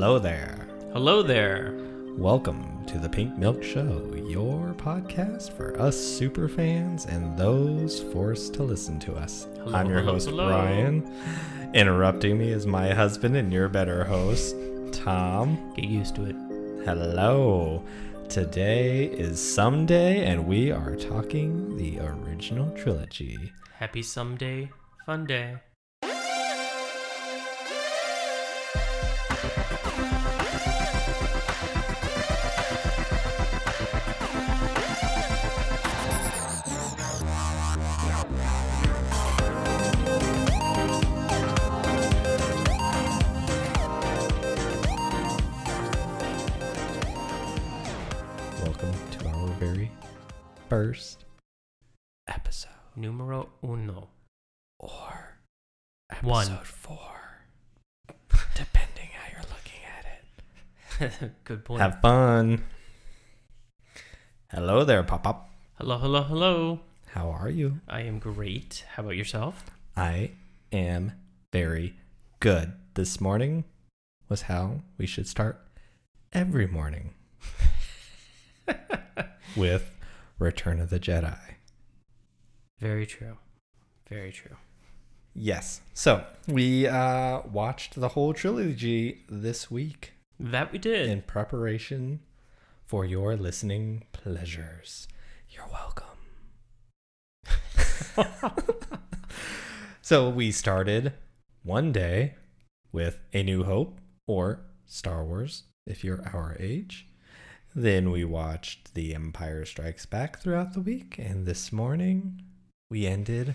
Hello there. Hello there. Welcome to the Pink Milk Show, your podcast for us super fans and those forced to listen to us. Hello, I'm your hello, host, hello. Brian. Interrupting me is my husband and your better host, Tom. Get used to it. Hello. Today is Someday, and we are talking the original trilogy. Happy someday, fun day. There, Pop Pop. hello, hello, hello. How are you? I am great. How about yourself? I am very good. This morning was how we should start every morning with Return of the Jedi. Very true. Very true. Yes. So we uh, watched the whole trilogy this week. That we did. in preparation for your listening pleasures. You're welcome. so we started one day with A New Hope or Star Wars, if you're our age. Then we watched The Empire Strikes Back throughout the week, and this morning we ended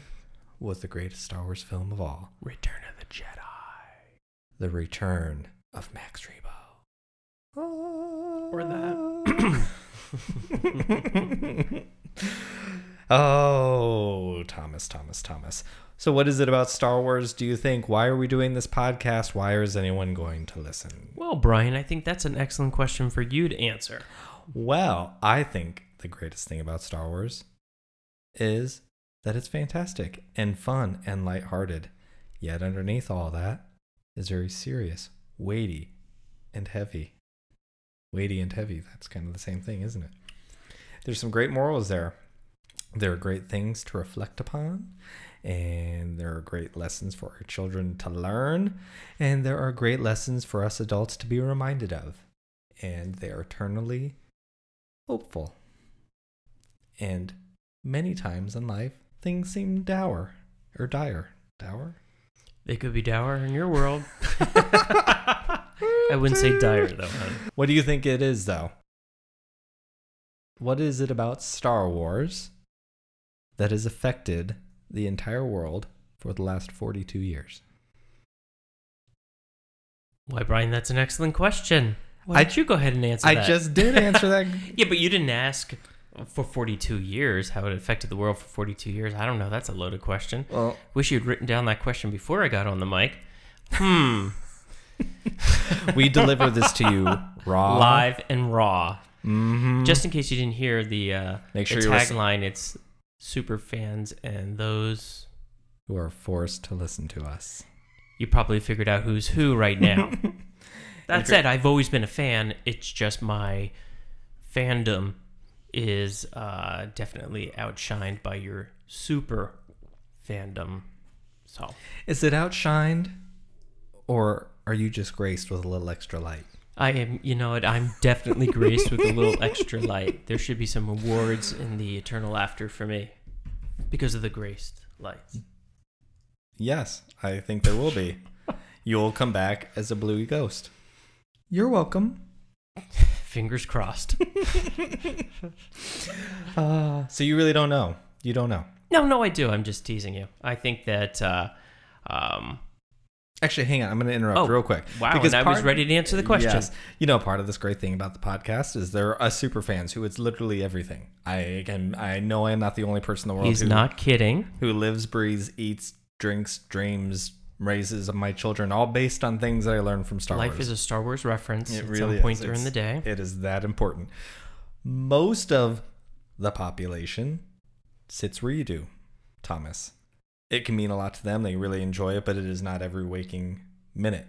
with the greatest Star Wars film of all, Return of the Jedi. The Return of Max Rebo. Or that. Oh, Thomas, Thomas, Thomas. So, what is it about Star Wars, do you think? Why are we doing this podcast? Why is anyone going to listen? Well, Brian, I think that's an excellent question for you to answer. Well, I think the greatest thing about Star Wars is that it's fantastic and fun and lighthearted. Yet, underneath all that is very serious, weighty, and heavy. Weighty and heavy, that's kind of the same thing, isn't it? There's some great morals there. There are great things to reflect upon, and there are great lessons for our children to learn, and there are great lessons for us adults to be reminded of. And they are eternally hopeful. And many times in life, things seem dour or dire. Dour? They could be dour in your world. I wouldn't say dire, though. hon. What do you think it is, though? What is it about Star Wars that has affected the entire world for the last 42 years? Why, Brian, that's an excellent question. Why I- don't you go ahead and answer that? I that? just did answer that. Yeah, but you didn't ask for 42 years how it affected the world for 42 years. I don't know. That's a loaded question. Well, Wish you'd written down that question before I got on the mic. Hmm. We deliver this to you raw. Live and raw. hmm Just in case you didn't hear the, uh, Make sure the tagline, it's super fans and those. who are forced to listen to us. You probably figured out who's who right now. that said, I've always been a fan. It's just my fandom is uh, definitely outshined by your super fandom. So. Is it outshined, or are you just graced with a little extra light? I am, you know what? I'm definitely graced with a little extra light. There should be some awards in the eternal after for me because of the graced lights. Yes, I think there will be. You'll come back as a bluey ghost. You're welcome. Fingers crossed. Uh, so you really don't know. You don't know. no, no, I do. I'm just teasing you. I think that. Uh, um, Actually, hang on. I'm going to interrupt Oh, real quick. wow, Because I was ready to answer the question. Yes. You know, part of this great thing about the podcast is there are super fans who it's literally everything. I can, I know I am not the only person in the world he's who, not kidding. who lives, breathes, eats, drinks, dreams, raises my children, all based on things that I learned from Star Life Wars. Life is a Star Wars reference It at really some point is. during It's- the day. It is that important. Most of the population sits where you do, Thomas. It can mean a lot to them. They really enjoy it, but it is not every waking minute.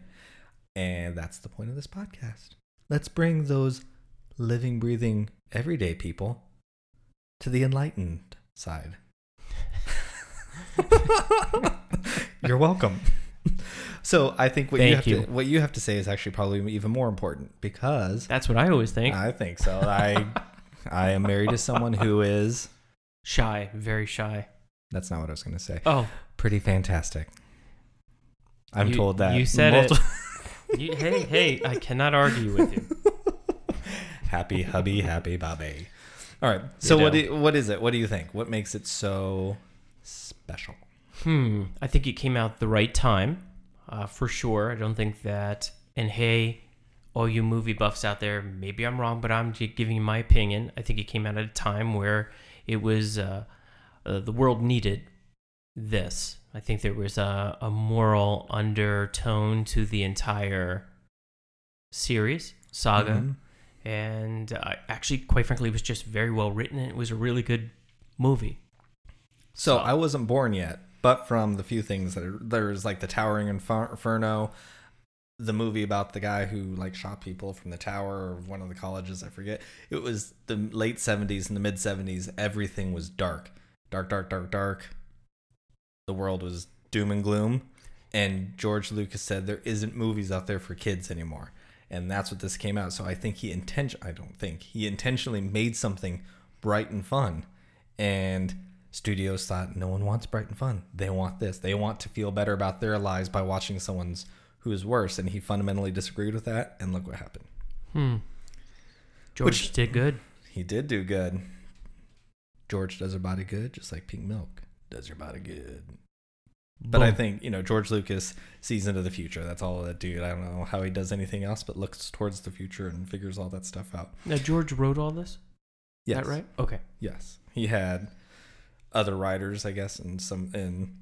And that's the point of this podcast. Let's bring those living, breathing, everyday people to the enlightened side. You're welcome. So I think what you have you. to what you have to say is actually probably even more important because That's what I always think. I think so. I I am married to someone who is shy, very shy. That's not what I was going to say. Oh, Pretty fantastic. I'm You- told that you said it. you, hey, hey, I cannot argue with you. happy hubby, happy bobby. All right. So what know. do, what is it? What do you think? What makes it so special? Hmm. I think it came out the right time, uh, for sure. I don't think that. And hey, all you movie buffs out there, maybe I'm wrong, but I'm giving you my opinion. I think it came out at a time where it was uh, uh, the world needed this. I think there was a, a moral undertone to the entire series saga, Mhm. and uh, actually, quite frankly, it was just very well written. And it was a really good movie. So I wasn't born yet, but from the few things that are, there's like the Towering Inferno, the movie about the guy who like shot people from the tower of one of the colleges, I forget. It was the late 70s and the mid 70s. Everything was dark, dark, dark, dark, dark. The world was doom and gloom. And George Lucas said there isn't movies out there for kids anymore. And that's what this came out. So I think he intention I don't think he intentionally made something bright and fun. And studios thought no one wants bright and fun. They want this. They want to feel better about their lives by watching someone's who is worse. And he fundamentally disagreed with that. And look what happened. Hmm. George Which- did good. He did do good. George does her body good, just like pink milk does your body good. But I think, you know, George Lucas sees into the future. That's all that dude. I don't know how he does anything else, but looks towards the future and figures all that stuff out. Now George wrote all this. Is that right? Okay. Yes. He had other writers, I guess, and some in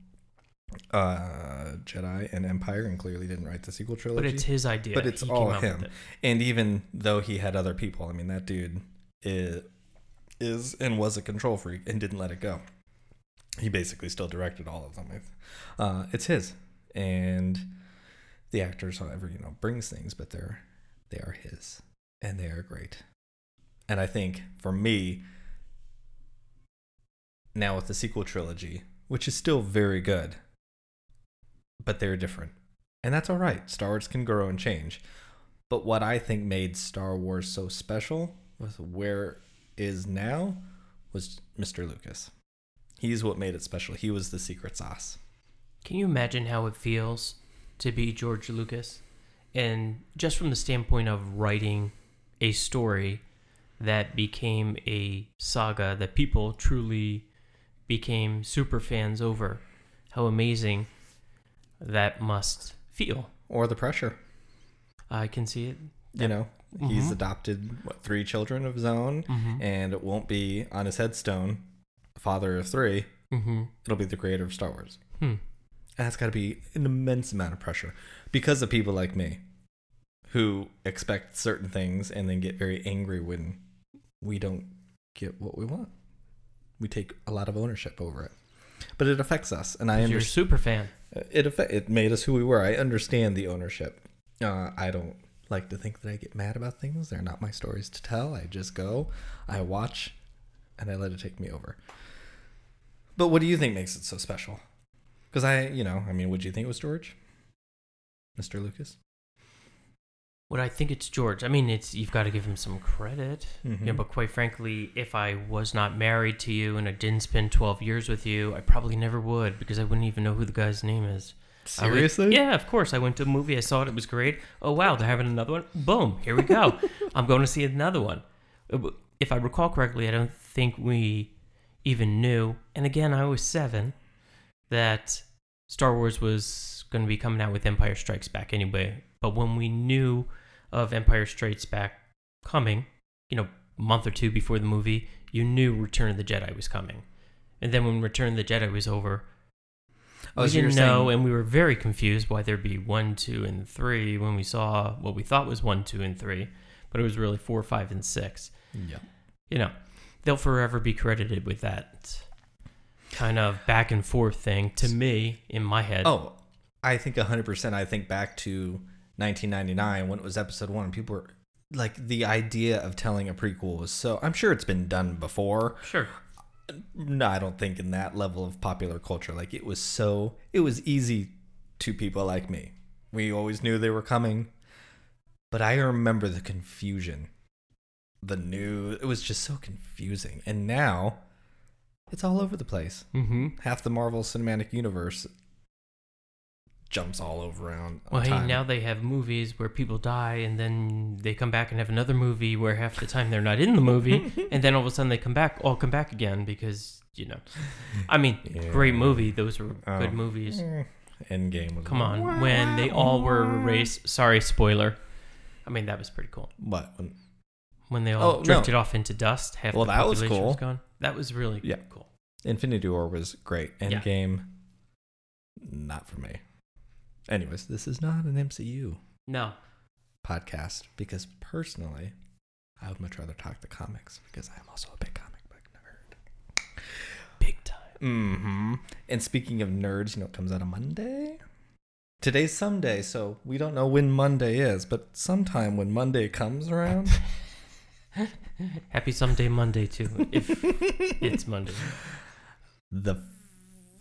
uh Jedi and Empire and clearly didn't write the sequel trilogy. But it's his idea. But it's He all came up with him. it. and even though he had other people, I mean that dude is, is and was a control freak and didn't let it go. He basically still directed all of them. Uh, it's his, and the actors, however, you know, brings things, but they're they are his, and they are great. And I think for me, now with the sequel trilogy, which is still very good, but they're different, and that's all right. Star Wars can grow and change. But what I think made Star Wars so special was where is now was Mr. Lucas. He's what made it special. He was the secret sauce. Can you imagine how it feels to be George Lucas? And just from the standpoint of writing a story that became a saga that people truly became super fans over, how amazing that must feel. Or the pressure. I can see it. You know, he's Mhm. adopted what, three children of his own, Mm-hmm. and it won't be on his headstone, father of three. Mm-hmm. It'll be the creator of Star Wars. Hmm. And that's got to be an immense amount of pressure because of people like me who expect certain things and then get very angry when we don't get what we want. We take a lot of ownership over it. But it affects us, and I You're a super fan. It affe- it made us who we were. I understand the ownership. Uh, I don't like to think that I get mad about things. They're not my stories to tell. I just go, I watch, and I let it take me over. But what do you think makes it so special? Because I, you know, I mean, would you think it was George, Mr. Lucas? What I think it's George. I mean, it's you've got to give him some credit. Mhm. Yeah, but quite frankly, if I was not married to you and I didn't spend 12 years with you, I probably never would because I wouldn't even know who the guy's name is. Seriously? yeah, of course. I went to a movie. I saw it. It was great. Oh, wow. They're having another one. Boom. Here we go. I'm going to see another one. Uh, If I recall correctly, I don't think we even knew. And again, I was seven that Star Wars was going to be coming out with Empire Strikes Back anyway. But when we knew of Empire Strikes Back coming, you know, a month or two before the movie, you knew Return of the Jedi was coming. And then when Return of the Jedi was over, Oh, we so didn't know, saying- and we were very confused why there'd be one, two, and three when we saw what we thought was one, two, and three, but it was really four, five, and six. Yeah. You know, they'll forever be credited with that kind of back and forth thing to me in my head. Oh, I think 100%. I think back to 1999 when it was episode one. and People were like, the idea of telling a prequel was so. I'm sure it's been done before. Sure. No, I don't think in that level of popular culture. Like it was so, it was easy to people like me. We always knew they were coming, but I remember the confusion. The new, it was just so confusing. And now it's all over the place. Mm-hmm. Half the Marvel Cinematic Universe jumps all over around. Well, hey, time. now they have movies where people die, and then they come back and have another movie where half the time they're not in the movie, and then all of a sudden they come back, all come back again because you know, I mean, great movie. Those were good Um, movies. Eh, Endgame was Come on, when they all were erased. Sorry, spoiler. I mean, that was pretty cool. What? When- When they all Oh, no. drifted off into dust, half Well, the that was population was gone. That was really Yeah. cool. Infinity War was great. Yeah. Endgame, not for me. Anyways, this is not an MCU No, podcast because personally, I would much rather talk the comics because I am also a big comic book nerd. big time. Mm-hmm. And speaking of nerds, you know it comes out on Monday? Today's Sunday, so we don't know when Monday is, but sometime when Monday comes around, Happy someday Monday too, if it's Monday. the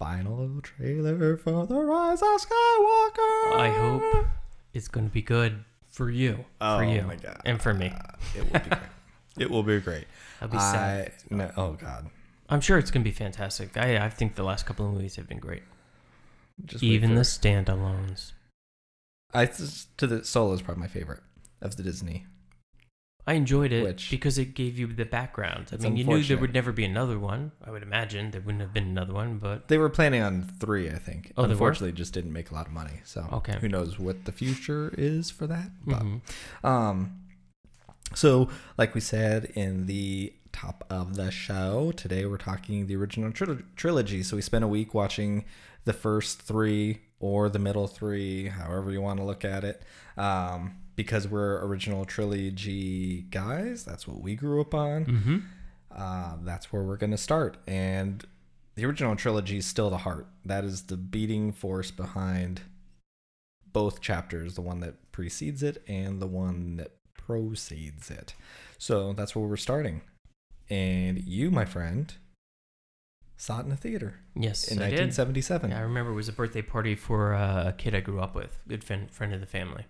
final trailer for The Rise of Skywalker. I hope it's going to be good for you, Oh for you, my god. and for me. Uh, it will be great. it will be great. I'll be sad. I, no, oh god. I'm sure it's going to be fantastic. I, I think the last couple of movies have been great. Just Even the it. standalones. I just- to the Solo is probably my favorite of the Disney. I enjoyed it Which- because it gave you the background. I It's mean, you knew there unfortunate. would never be another one. I would imagine there wouldn't have been another one, but They were planning on three, I think. Oh, they were? Unfortunately, it just didn't make a lot of money. So Okay. who knows what the future is for that? But mhm. Um, so, like we said in the top of the show, today we're talking the original tril- trilogy. So, we spent a week watching the first three or the middle three, however you want to look at it. Um, because we're original trilogy guys, that's what we grew up on. Mhm. Uh, that's where we're going to start. And the original trilogy is still the heart. That is the beating force behind both chapters the one that precedes it and the one that proceeds it. So that's where we're starting. And you, my friend, saw it in a theater Yes, in I did. 1977. Yeah, I remember it was a birthday party for uh, a kid I grew up with, good friend, friend of the family.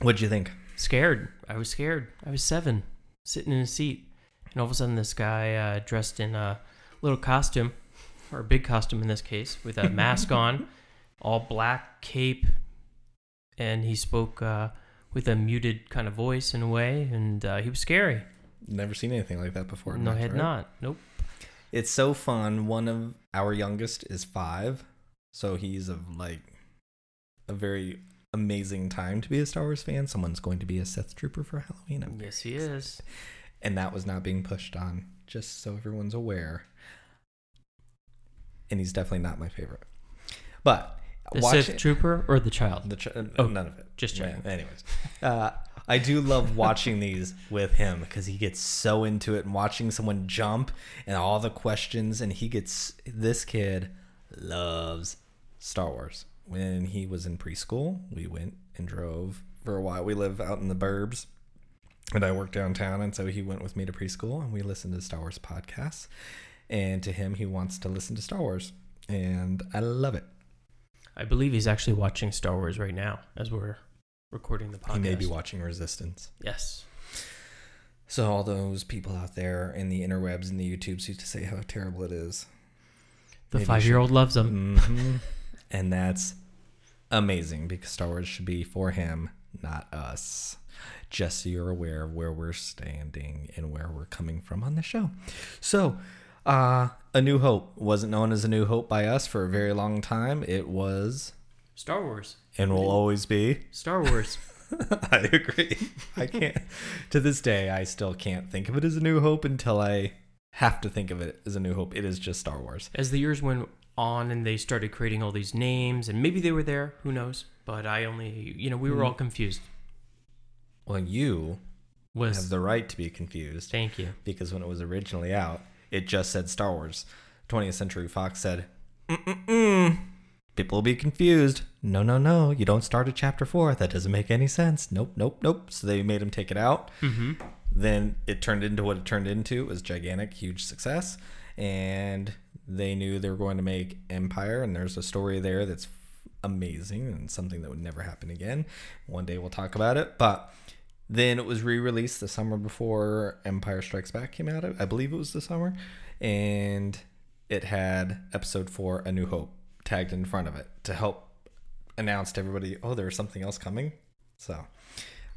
What'd you think? Scared. I was scared. I was seven, sitting in a seat, and all of a sudden, this guy uh, dressed in a little costume, or a big costume in this case, with a mask on, all black cape, and he spoke uh, with a muted kind of voice in a way, and uh, he was scary. Never seen anything like that before. no, I had right? not. Nope. It's so fun. One of our youngest is five, so he's of like a very amazing time to be a Star Wars fan. Someone's going to be a Sith Trooper for Halloween. I'm Yes, he is. and that was not being pushed on. Just so everyone's aware. And he's definitely not my favorite. But The Sith Trooper or the child? the ch- Oh, none of it. just checking. anyways, uh, I do love watching these with him because he gets so into it and watching someone jump and all the questions. And he gets this kid loves Star Wars. When he was in preschool, we went and drove for a while. We live out in the burbs, and I work downtown, and so he went with me to preschool, and we listened to Star Wars podcasts. And to him, he wants to listen to Star Wars, and I love it. I believe he's actually watching Star Wars right now as we're recording the podcast. He may be watching Resistance. Yes. So all those people out there in the interwebs and the YouTubes used to say how terrible it is. The five year old loves him. hmm and that's amazing because Star Wars should be for him, not us. Just so you're aware of where we're standing and where we're coming from on the show. So, uh, A New Hope wasn't known as A New Hope by us for a very long time. It was Star Wars. and will always be. Star Wars. I agree. I can't. to this day, I still can't think of it as a New Hope until I have to think of it as a New Hope. It is just Star Wars. As the years went on and they started creating all these names, and maybe they were there, who knows? But I only, you know, we were all confused. Well, you Was have the right to be confused thank you. because when it was originally out, it just said Star Wars. 20th Century Fox said, Mm-mm-mm. people will be confused. No, no, no. You don't start at chapter four. That doesn't make any sense. Nope, nope, nope. So they made him take it out. Mm-hmm. Then it turned into what it turned into. It was gigantic, huge success. And they knew they were going to make Empire. And there's a story there that's amazing and something that would never happen again. One day we'll talk about it. But then it was re-released the summer before Empire Strikes Back came out. I believe it was the summer, and it had Episode Four: A New Hope tagged in front of it to help announce to everybody, oh, there's something else coming. So,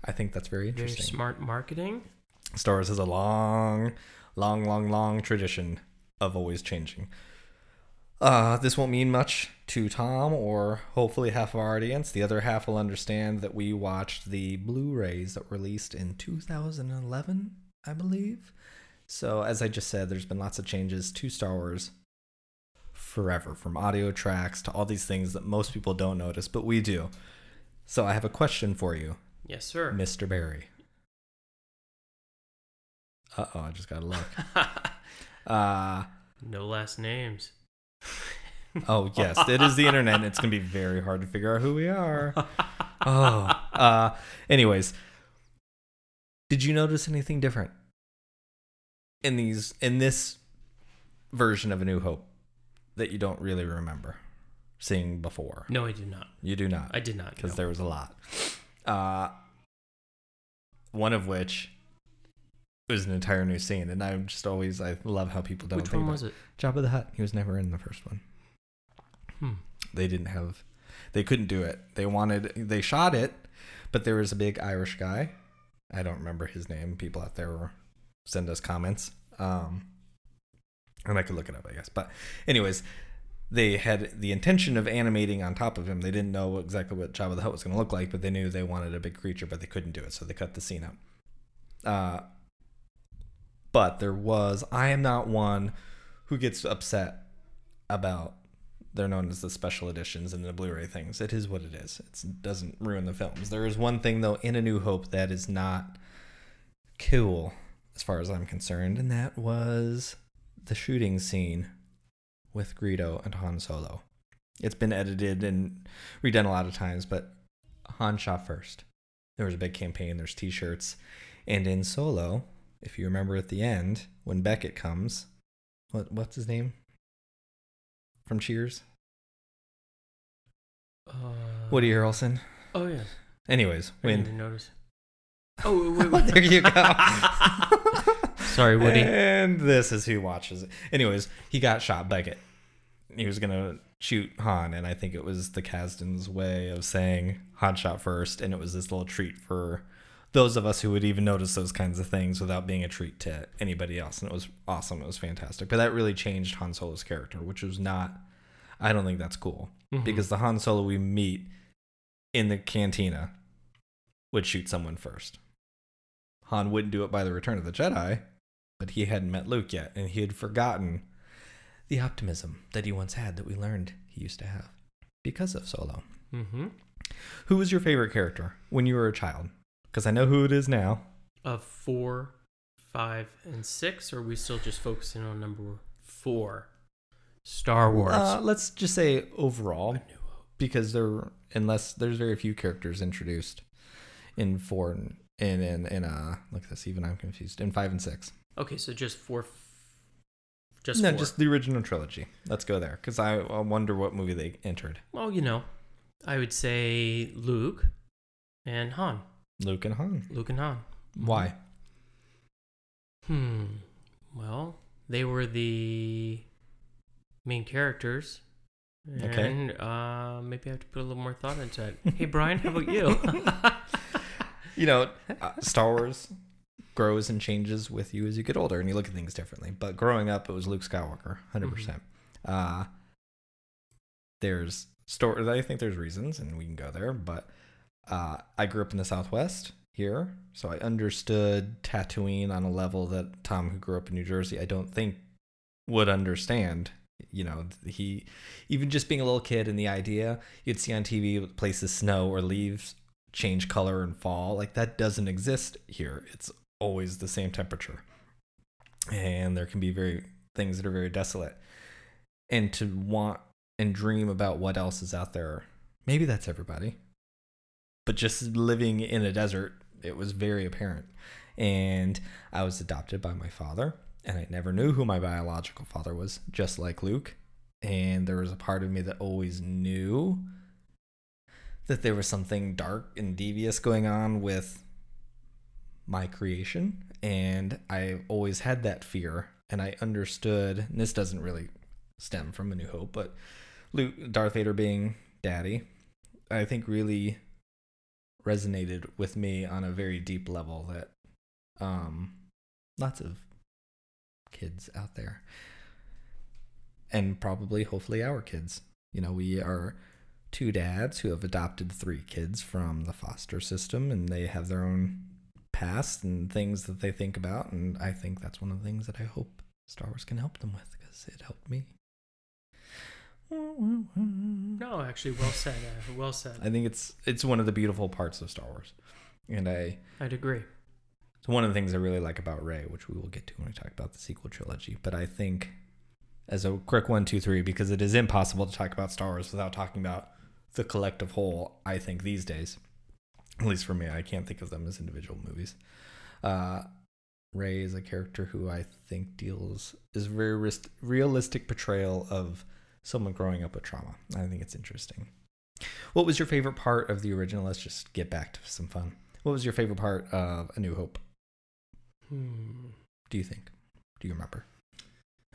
I think that's very interesting. Very smart marketing. Star Wars has a long, long, long, long tradition of always changing. Uh, this won't mean much to Tom or hopefully half of our audience. The other half will understand that we watched the Blu-rays that were released in 2011, I believe. So, as I just said, there's been lots of changes to Star Wars forever, from audio tracks to all these things that most people don't notice, but we do. So, I have a question for you, Yes, sir. Mr. Barry. Uh oh, I just got a look. Uh, no last names. oh, yes, it is the internet. and It's to be very hard to figure out who we are. Oh, uh, anyways, did you notice anything different in these in this version of A New Hope that you don't really remember seeing before? No, I did not. You do not, I did not. because no. there was a lot. Uh, one of which was an entire new scene, and I'm just always I love how people don't. Which think one was it? Jabba the Hutt. He was never in the first one. Hmm. They didn't have, they couldn't do it. They wanted, they shot it, but there was a big Irish guy. I don't remember his name. People out there send us comments. Um, and I could look it up, I guess. But, anyways, they had the intention of animating on top of him. They didn't know exactly what Jabba the Hutt was going to look like, but they knew they wanted a big creature, but they couldn't do it, so they cut the scene out. Uh, but there was, I am not one who gets upset about they're known as the special editions and the Blu-ray things. It is what it is. It doesn't ruin the films. There is one thing though in A New Hope that is not cool as far as I'm concerned, and that was the shooting scene with Greedo and Han Solo. It's been edited and redone a lot of times, but Han shot first. There was a big campaign. There's T-shirts, and in Solo, if you remember at the end when Beckett comes, what what's his name from Cheers? Uh, Woody Harrelson. Oh yeah. Anyways, I didn't when notice. Oh, wait, wait, there you go. Sorry, Woody. And this is who watches it. Anyways, he got shot. Beckett. He was gonna shoot Han, and I think it was the Kasdan's way of saying Han shot first, and it was this little treat for those of us who would even notice those kinds of things without being a treat to anybody else. And it was awesome. It was fantastic. But that really changed Han Solo's character, which was not. I don't think that's cool Mhm. because the Han Solo we meet in the cantina would shoot someone first. Han wouldn't do it by the Return of the Jedi, but he hadn't met Luke yet, and he had forgotten the optimism that he once had that we learned he used to have because of Solo. Mm-hmm. Who was your favorite character when you were a child? Because I know who it is now. Of four, five, and six, or are we still just focusing on number four? Star Wars. Uh, let's just say overall, A New Hope. because there, unless there's very few characters introduced in four and in in, in uh look at this even I'm confused in five and six. Okay, so just four. Just no, four. just the original trilogy. Let's go there because I, I wonder what movie they entered. Well, you know, I would say Luke and Han. Luke and Han. Luke and Han. Why? Hmm. Well, they were the main characters. Okay. And uh, maybe I have to put a little more thought into it. Hey, Brian, how about you? You know, uh, Star Wars grows and changes with you as you get older and you look at things differently. But growing up, it was Luke Skywalker, 100%. percent Uh, there's story. I think there's reasons, and we can go there. But uh, I grew up in the Southwest here, so I understood Tatooine on a level that Tom, who grew up in New Jersey, I don't think would understand. You know, he even just being a little kid and the idea you'd see on TV places snow or leaves change color and fall like that doesn't exist here. It's always the same temperature, and there can be very things that are very desolate. And to want and dream about what else is out there. Maybe that's everybody. But just living in a desert, it was very apparent. And I was adopted by my father, and I never knew who my biological father was, just like Luke. And there was a part of me that always knew that there was something dark and devious going on with my creation. And I always had that fear. And I understood, and this doesn't really stem from A New Hope, but Luke, Darth Vader being daddy, I think really resonated with me on a very deep level that um, lots of kids out there, and probably, hopefully, our kids. You know, we are two dads who have adopted three kids from the foster system, and they have their own past and things that they think about. And I think that's one of the things that I hope Star Wars can help them with because it helped me. No, actually, well said. Uh, well said. I think it's it's one of the beautiful parts of Star Wars, and I I'd agree. it's one of the things I really like about Rey, which we will get to when we talk about the sequel trilogy. But I think as a quick one, two, three, because it is impossible to talk about Star Wars without talking about the collective whole. I think these days, at least for me, I can't think of them as individual movies. Uh, Rey is a character who I think deals is a very ris- realistic portrayal of someone growing up with trauma. I think it's interesting. What was your favorite part of the original? Let's just get back to some fun. What was your favorite part of A New Hope? Hmm. Do you think? Do you remember?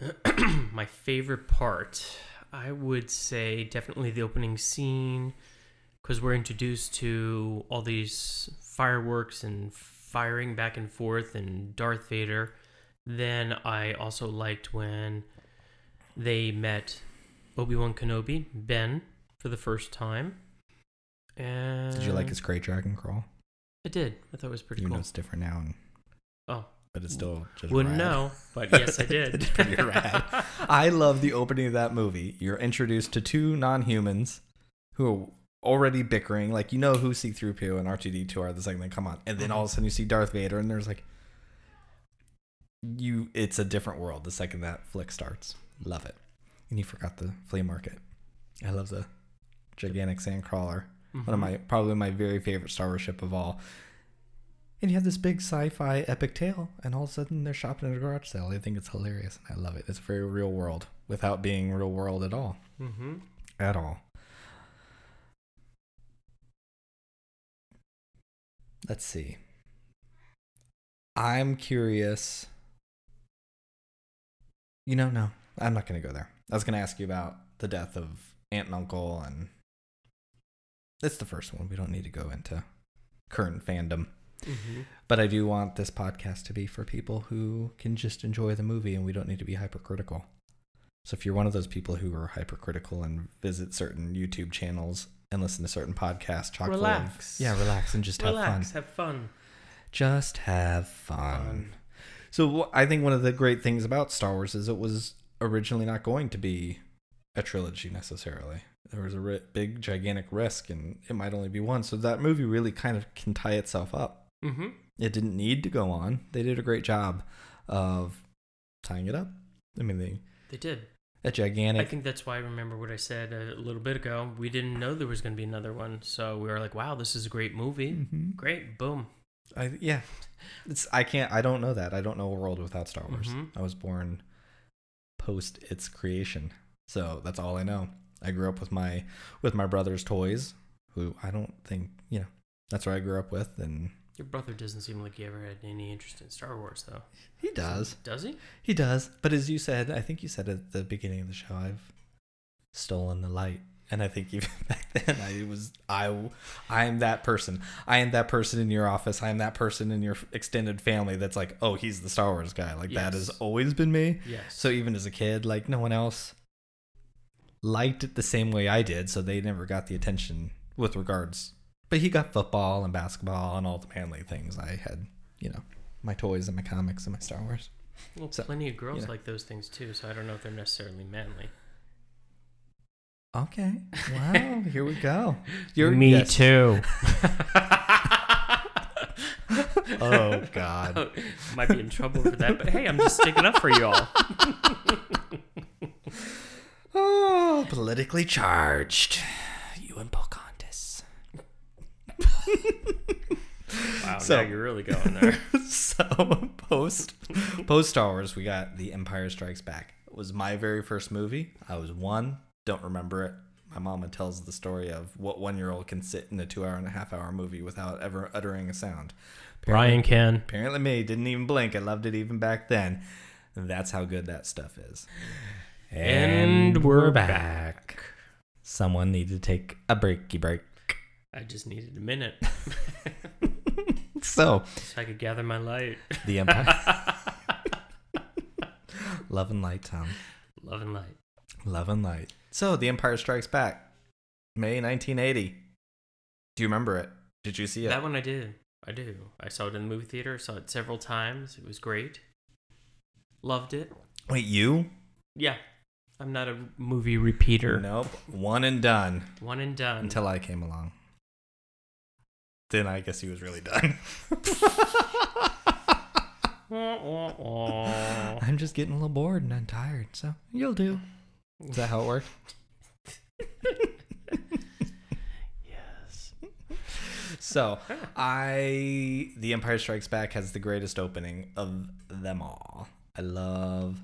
My favorite part, I would say, definitely the opening scene, because we're introduced to all these fireworks and firing back and forth, and Darth Vader. Then I also liked when they met Obi Wan Kenobi, Ben, for the first time. And Did you like his krayt dragon crawl? I did. I thought it was pretty you cool. know it's different now, and, Oh, but it's still just wouldn't rad. know, but yes, I did. it's pretty rad. I love the opening of that movie. You're introduced to two non-humans who are already bickering. Like you know who C-3PO and R2D2 are the second they come on, and then all of a mm-hmm. sudden you see Darth Vader, and there's like you. It's a different world the second that flick starts. Love it. And you forgot the flea market. I love the gigantic sand crawler. One of Mhm. my probably my very favorite Star Wars ship of all. And you have this big sci-fi epic tale, and all of a sudden they're shopping at a garage sale. I think it's hilarious, and I love it. It's very real world without being real world at all. Mm-hmm. At all. Let's see. I'm curious. You know, no, I'm not going to go there. I was going to ask you about the death of aunt and uncle, and it's the first one. We don't need to go into current fandom. Mhm. But I do want this podcast to be for people who can just enjoy the movie and we don't need to be hypercritical. So if you're one of those people who are hypercritical and visit certain YouTube channels and listen to certain podcasts, chock full of- yeah, relax and just have fun. have fun. Just have fun. Fun. So I think one of the great things about Star Wars is it was originally not going to be a trilogy necessarily. There was a ri- big, gigantic risk, and it might only be one. So that movie really kind of can tie itself up. Mm-hmm. It didn't need to go on. They did a great job of tying it up. I mean, they They did. a gigantic. I think that's why I remember what I said a little bit ago. We didn't know there was going to be another one, so we were like, "Wow, this is a great movie. Mhm. Great, boom." I yeah, it's I can't. I don't know that. I don't know a world without Star Wars. Mhm. I was born post its creation, so that's all I know. I grew up with my with my brother's toys, who I don't think you know. That's what I grew up with, and Your brother doesn't seem like he ever had any interest in Star Wars, though. he does. Does he? He does. But as you said, I think you said at the beginning of the show, I've stolen the light. And I think even back then, I was I I am that person. I am that person in your office. I am that person in your extended family that's like, oh, he's the Star Wars guy. Like that has always been me. Yes. So even as a kid, like no one else liked it the same way I did, so they never got the attention with regards. But he got football and basketball and all the manly things. I had, you know, my toys and my comics and my Star Wars. well, so, plenty of girls know. like those things too, so I don't know if they're necessarily manly. Okay. Wow. here we go. You're, Me yes. too. Oh God. Might be in trouble for that, but hey, I'm just sticking up for y'all. Oh, politically charged. You and Pocahontas. Wow, So- now you're really going there. so post post Star Wars, we got The Empire Strikes Back. It was my very first movie. I was one, don't remember it. My mama tells the story of what one year old can sit in a two hour and a half hour movie without ever uttering a sound. Brian can. Apparently me, didn't even blink. I loved it even back then. That's how good that stuff is. And we're back. Someone need to take a breaky break. I just needed a minute So, so I could gather my light. the Empire. Love and light, Tom. Love and light. Love and light. So, The Empire Strikes Back, May 1980. Do you remember it? Did you see it? That one I did. I do. I saw it in the movie theater. Saw it several times. It was great. Loved it. Wait, you? Yeah. I'm not a movie repeater. Nope. One and done One and done. until I came along. Then I guess he was really done. I'm just getting a little bored and I'm tired, so you'll do. Is that how it worked? yes. So, I The Empire Strikes Back has the greatest opening of them all. I love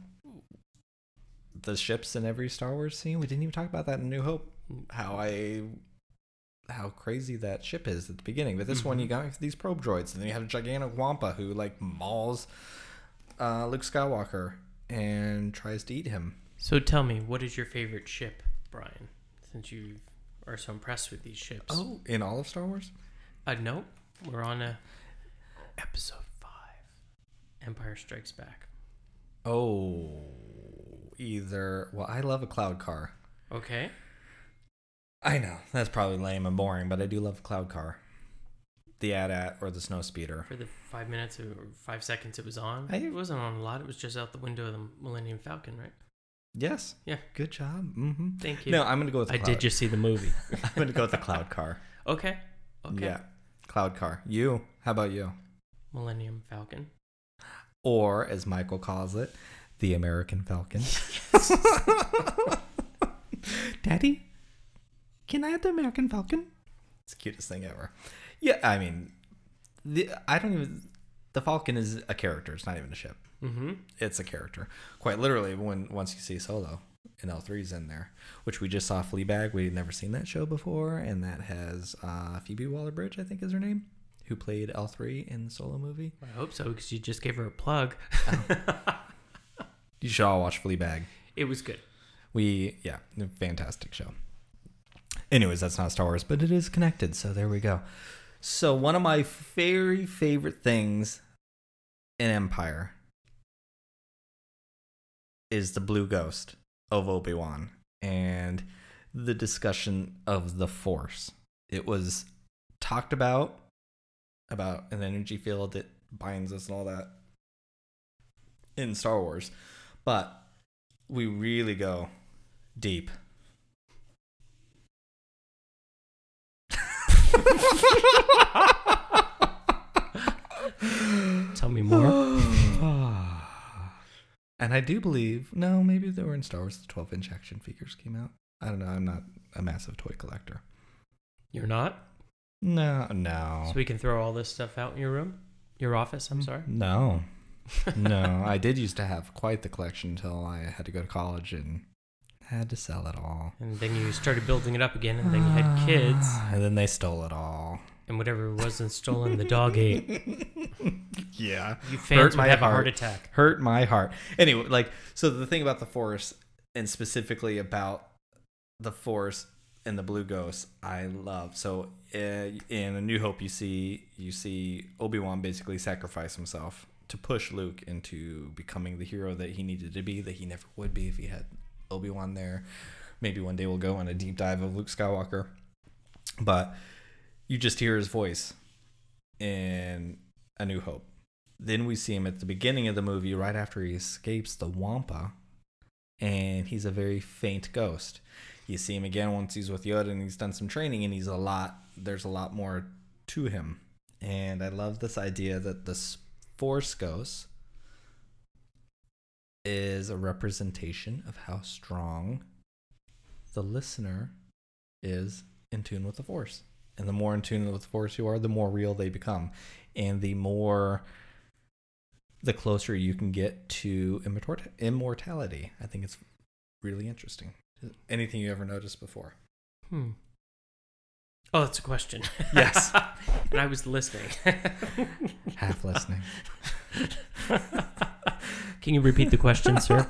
the ships in every Star Wars scene. We didn't even talk about that in New Hope. How I how crazy that ship is at the beginning. But this one you got these probe droids, and then you have a gigantic Wampa who like mauls uh, Luke Skywalker and tries to eat him. So tell me, what is your favorite ship, Brian? Since you are so impressed with these ships. Oh, in all of Star Wars? Uh, nope. We're on a episode five. Empire Strikes Back. Oh, either. Well, I love a cloud car. Okay. I know that's probably lame and boring, but I do love the cloud car, the AT-AT or the snow speeder. For the five minutes or five seconds it was on, I- it wasn't on a lot. It was just out the window of the Millennium Falcon, right? Yes. Yeah. Good job. Mm-hmm. Thank you. No, I'm gonna go with. The I cloud. did just see the movie. I'm gonna go with the cloud car. Okay. Okay. Yeah, cloud car. You? How about you? Millennium Falcon. Or as Michael calls it, the American Falcon. Daddy, can I have the American Falcon? It's the cutest thing ever. Yeah, I mean, the I don't even. The Falcon is a character. It's not even a ship. Mm-hmm. it's a character. Quite literally, when once you see Solo and L3's in there, which we just saw Fleabag. We'd never seen that show before, and that has uh, Phoebe Waller-Bridge, I think is her name, who played L3 in the Solo movie. I hope so because you just gave her a plug. You should all watch Fleabag. It was good. We yeah, fantastic show. Anyways, that's not Star Wars, but it is connected, so there we go. So one of my very favorite things in Empire is the blue ghost of Obi-Wan and the discussion of the Force. It was talked about about an energy field that binds us and all that in Star Wars. But we really go deep. Tell me more. and I do believe, no, maybe they were in Star Wars. The 12 inch action figures came out. I don't know. I'm not a massive toy collector. You're not? No, no. So we can throw all this stuff out in your room? Your office, I'm sorry. No. no, I did used to have quite the collection until I had to go to college and had to sell it all. And then you started building it up again, and then you had kids, And then they stole it all. And whatever wasn't stolen, the dog ate. Yeah. You fans my would have a heart. heart attack. hurt my heart. Anyway, like so the thing about the Force and specifically about the Force and the Blue Ghost, I love. So uh, in A New Hope, you see you see Obi Wan basically sacrifice himself to push Luke into becoming the hero that he needed to be, that he never would be if he had Obi Wan there. Maybe one day we'll go on a deep dive of Luke Skywalker, but you just hear his voice in A New Hope. Then we see him at the beginning of the movie, right after he escapes the Wampa, and he's a very faint ghost. You see him again once he's with Yoda and he's done some training, and he's a lot. There's a lot more to him, and I love this idea that the Force Ghost is a representation of how strong the listener is in tune with the force. And the more in tune with the force you are, the more real they become. And the more the closer you can get to immortal- immortality. I think it's really interesting. Anything you ever noticed before? Hmm. Oh, that's a question. Yes. and I was listening. Half listening. Can you repeat the question, sir?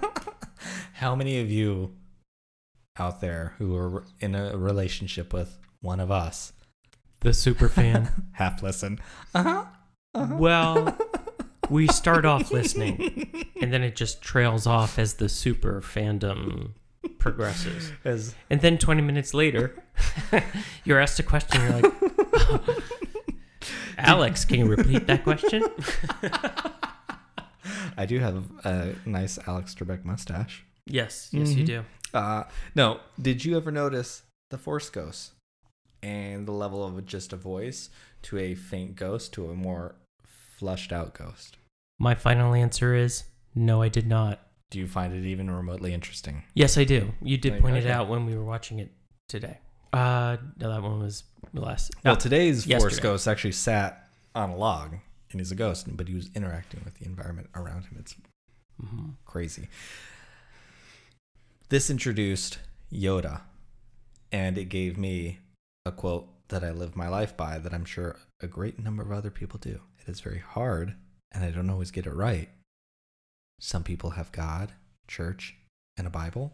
How many of you out there who are in a relationship with one of us The super fan. half listen? Uh-huh. uh-huh. Well, we start off listening, and then it just trails off as the super fandom progresses. As And then 20 minutes later, you're asked a question. You're like, Alex, can you repeat that question? I do have a nice Alex Trebek mustache. Yes, yes, you Mhm. do. Uh, no, did you ever notice the Force Ghost and the level of just a voice to a faint ghost to a more flushed out ghost? My final answer is no, I did not. Do you find it even remotely interesting? Yes, I do. You did point it out when we were watching it today. Uh, no, that one was last. Well, Ah, today's Force yesterday. Ghost actually sat on a log and he's a ghost, but he was interacting with the environment around him. It's mhm. crazy. This introduced Yoda, and it gave me a quote that I live my life by that I'm sure a great number of other people do. It is very hard, and I don't always get it right. Some people have God, church, and a Bible.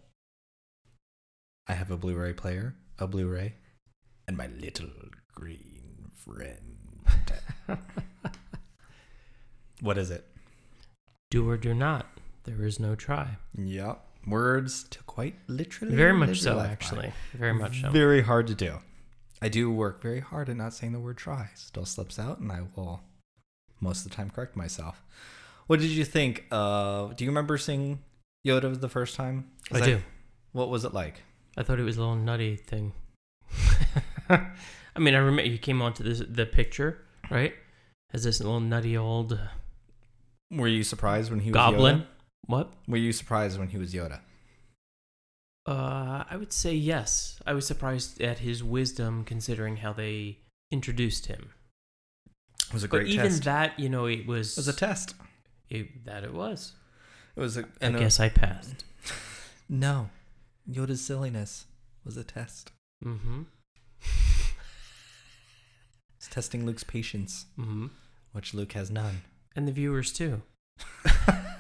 I have a Blu ray player, a Blu ray, and my little green friend. what is it? Do or do not. There is no try. Yep. Words to quite literally. Very much so, life by. actually. Very much so. Very hard to do. I do work very hard at not saying the word try. Still slips out, and I will most of the time correct myself. What did you think? Uh, do you remember seeing Yoda the first time? I do. What was it like? I thought it was a little nutty thing. I mean, I remember he came onto this the picture, right? As this little nutty old Were you surprised when he was goblin. Yoda? What? Were you surprised when he was Yoda? Uh, I would say yes. I was surprised at his wisdom considering how they introduced him. It was a But great even test. that, you know, it was, it was a test. it- that it was. It was a. I guess I passed. no, Yoda's silliness was a test. Mm-hmm. It's testing Luke's patience, Mm-hmm. which Luke has none. And the viewers too.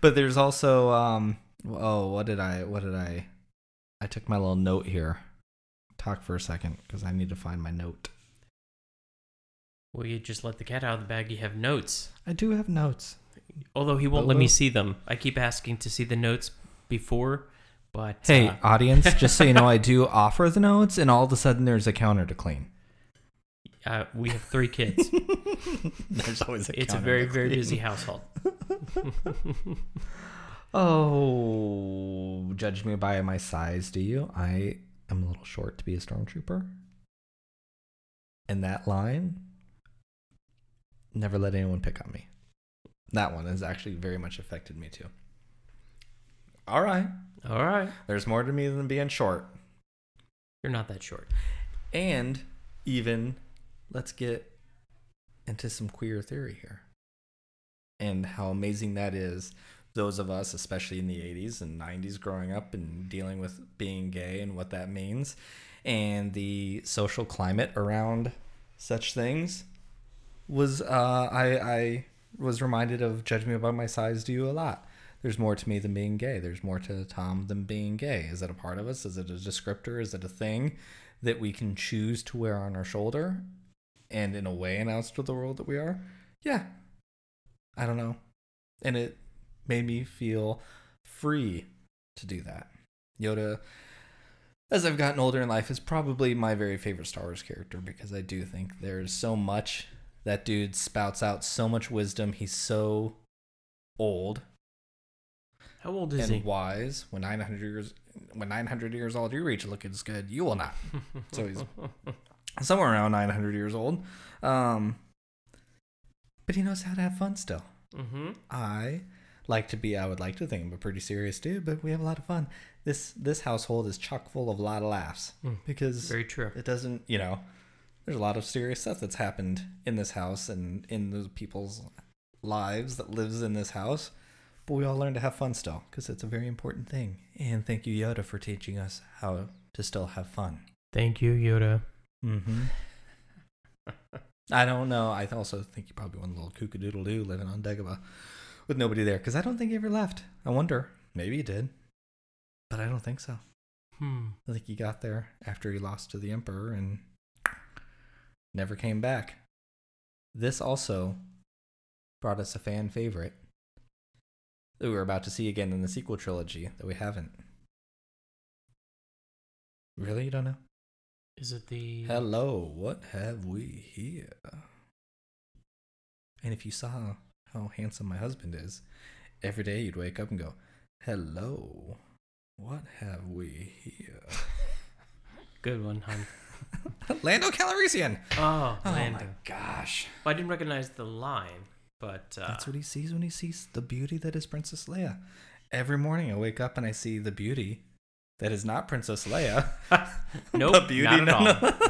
but there's also um oh what did I what did I I took my little note here. Talk for a second because I need to find my note. Well, you just let the cat out of the bag. You have notes. I do have notes. Although he won't let me see them. I keep asking to see the notes before, but Hey, uh, audience, just so you know, I do offer the notes, and all of a sudden there's a counter to clean. uh, we have three kids. there's always a it's a very to very busy household. Oh, judge me by my size, do you? I am a little short to be a stormtrooper. And that line, never let anyone pick on me. That one has actually very much affected me too. All right. All right, There's more to me than being short. you're not that short. And even, let's get into some queer theory here. And how amazing that is. Those of us, especially in the 80s and 90s, growing up and dealing with being gay and what that means, and the social climate around such things, was uh, I, I was reminded of Judge Me By My Size Do You a lot. There's more to me than being gay. There's more to Tom than being gay. Is it a part of us? Is it a descriptor? Is it a thing? that we can choose to wear on our shoulder and in a way announce to the world that we are yeah i don't know and it made me feel free to do that yoda as i've gotten older in life is probably my very favorite star wars character because i do think there's so much that dude spouts out so much wisdom he's so old How old is he? and he? wise when 900 years when 900 years old you reach looking as good you will not so he's somewhere around 900 years old um but he knows how to have fun still mm-hmm. i like to be. I would like to think I'm a pretty serious dude, but we have a lot of fun. This this household is chock full of a lot of laughs Mm, because Very true. it doesn't. You know, there's a lot of serious stuff that's happened in this house and in the people's lives that lives in this house. But we all learn to have fun still because it's a very important thing. And thank you, Yoda, for teaching us how to still have fun. Thank you, Yoda. Mm-hmm. I don't know. I also think you probably went a little kookadoodle doo living on Dagobah with nobody there because I don't think he ever left. I wonder. Maybe he did, but I don't think so. Hmm. I think he got there after he lost to the Emperor and never came back. This also brought us a fan favorite that we were about to see again in the sequel trilogy that we haven't. Really? You don't know? Is it the Hello, what have we here? And if you saw how handsome my husband is, every day you'd wake up and go, Hello, what have we here? good one, hon? Lando Calrissian! Oh, Oh Lando. my gosh. Well, I didn't recognize the line, but uh, That's what he sees when he sees the beauty that is Princess Leia. Every morning I wake up and I see the beauty that is not Princess Leia. nope, but beauty not at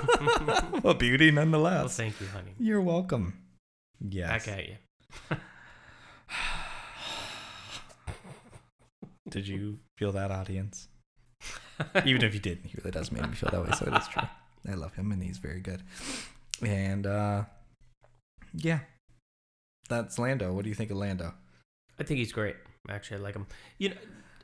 all. but beauty well, nonetheless. thank you, honey. You're welcome. Yes. Back at you. Did you feel that, audience? Even if you didn't, he really does make me feel that way. So it is true. I love him, and he's very good. And uh, yeah, that's Lando. What do you think of Lando? I think he's great. Actually, I like him. You know,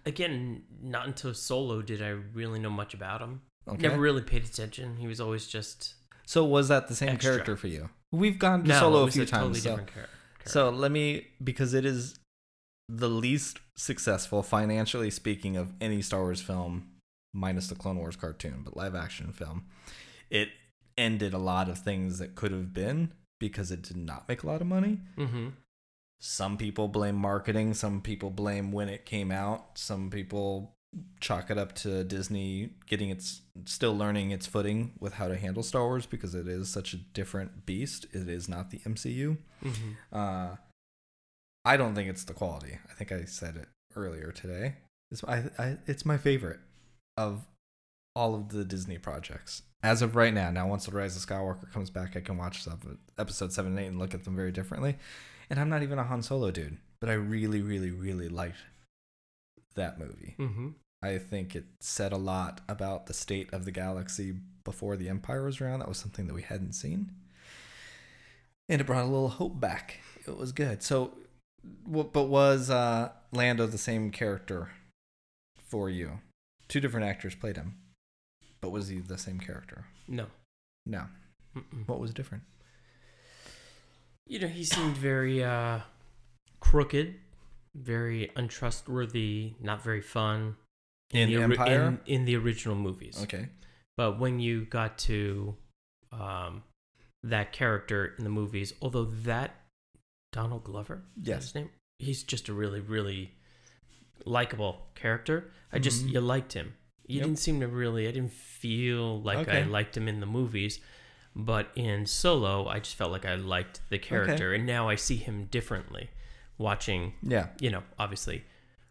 again, not until Solo did I really know much about him. Okay. Never really paid attention. He was always just So was that the same Extra. character for you? We've gone to no, Solo a few a times. Totally so, different character. so let me because it is the least successful financially speaking of any Star Wars film, minus the Clone Wars cartoon, but live action film. It ended a lot of things that could have been because it did not make a lot of money. Mm-hmm. Some people blame marketing, some people blame when it came out, some people chalk it up to Disney getting its still learning its footing with how to handle Star Wars because it is such a different beast. It is not the MCU. Mm-hmm. Uh, I don't think it's the quality. I think I said it earlier today. It's I, I it's my favorite of all of the Disney projects as of right now. Now, once the Rise of Skywalker comes back, I can watch episode seven and eight and look at them very differently. And I'm not even a Han Solo dude, but I really, really, really liked that movie. Mm-hmm. I think it said a lot about the state of the galaxy before the Empire was around. That was something that we hadn't seen. And it brought a little hope back. It was good. So, but was uh, Lando the same character for you? Two different actors played him. But was he the same character? No. No. Mm-mm. What was different? You know, he seemed very uh, crooked, very untrustworthy, not very fun. In the ori- Empire? in, in the original movies. Okay. But when you got to um, that character in the movies, although that Donald Glover, Yes. his name, he's just a really, really likable character. I just Mhm. you liked him. You Yep. didn't seem to really. I didn't feel like I liked him in the movies, but in Solo, I just felt like I liked the character, and now I see him differently. Watching, Yeah. you know, obviously,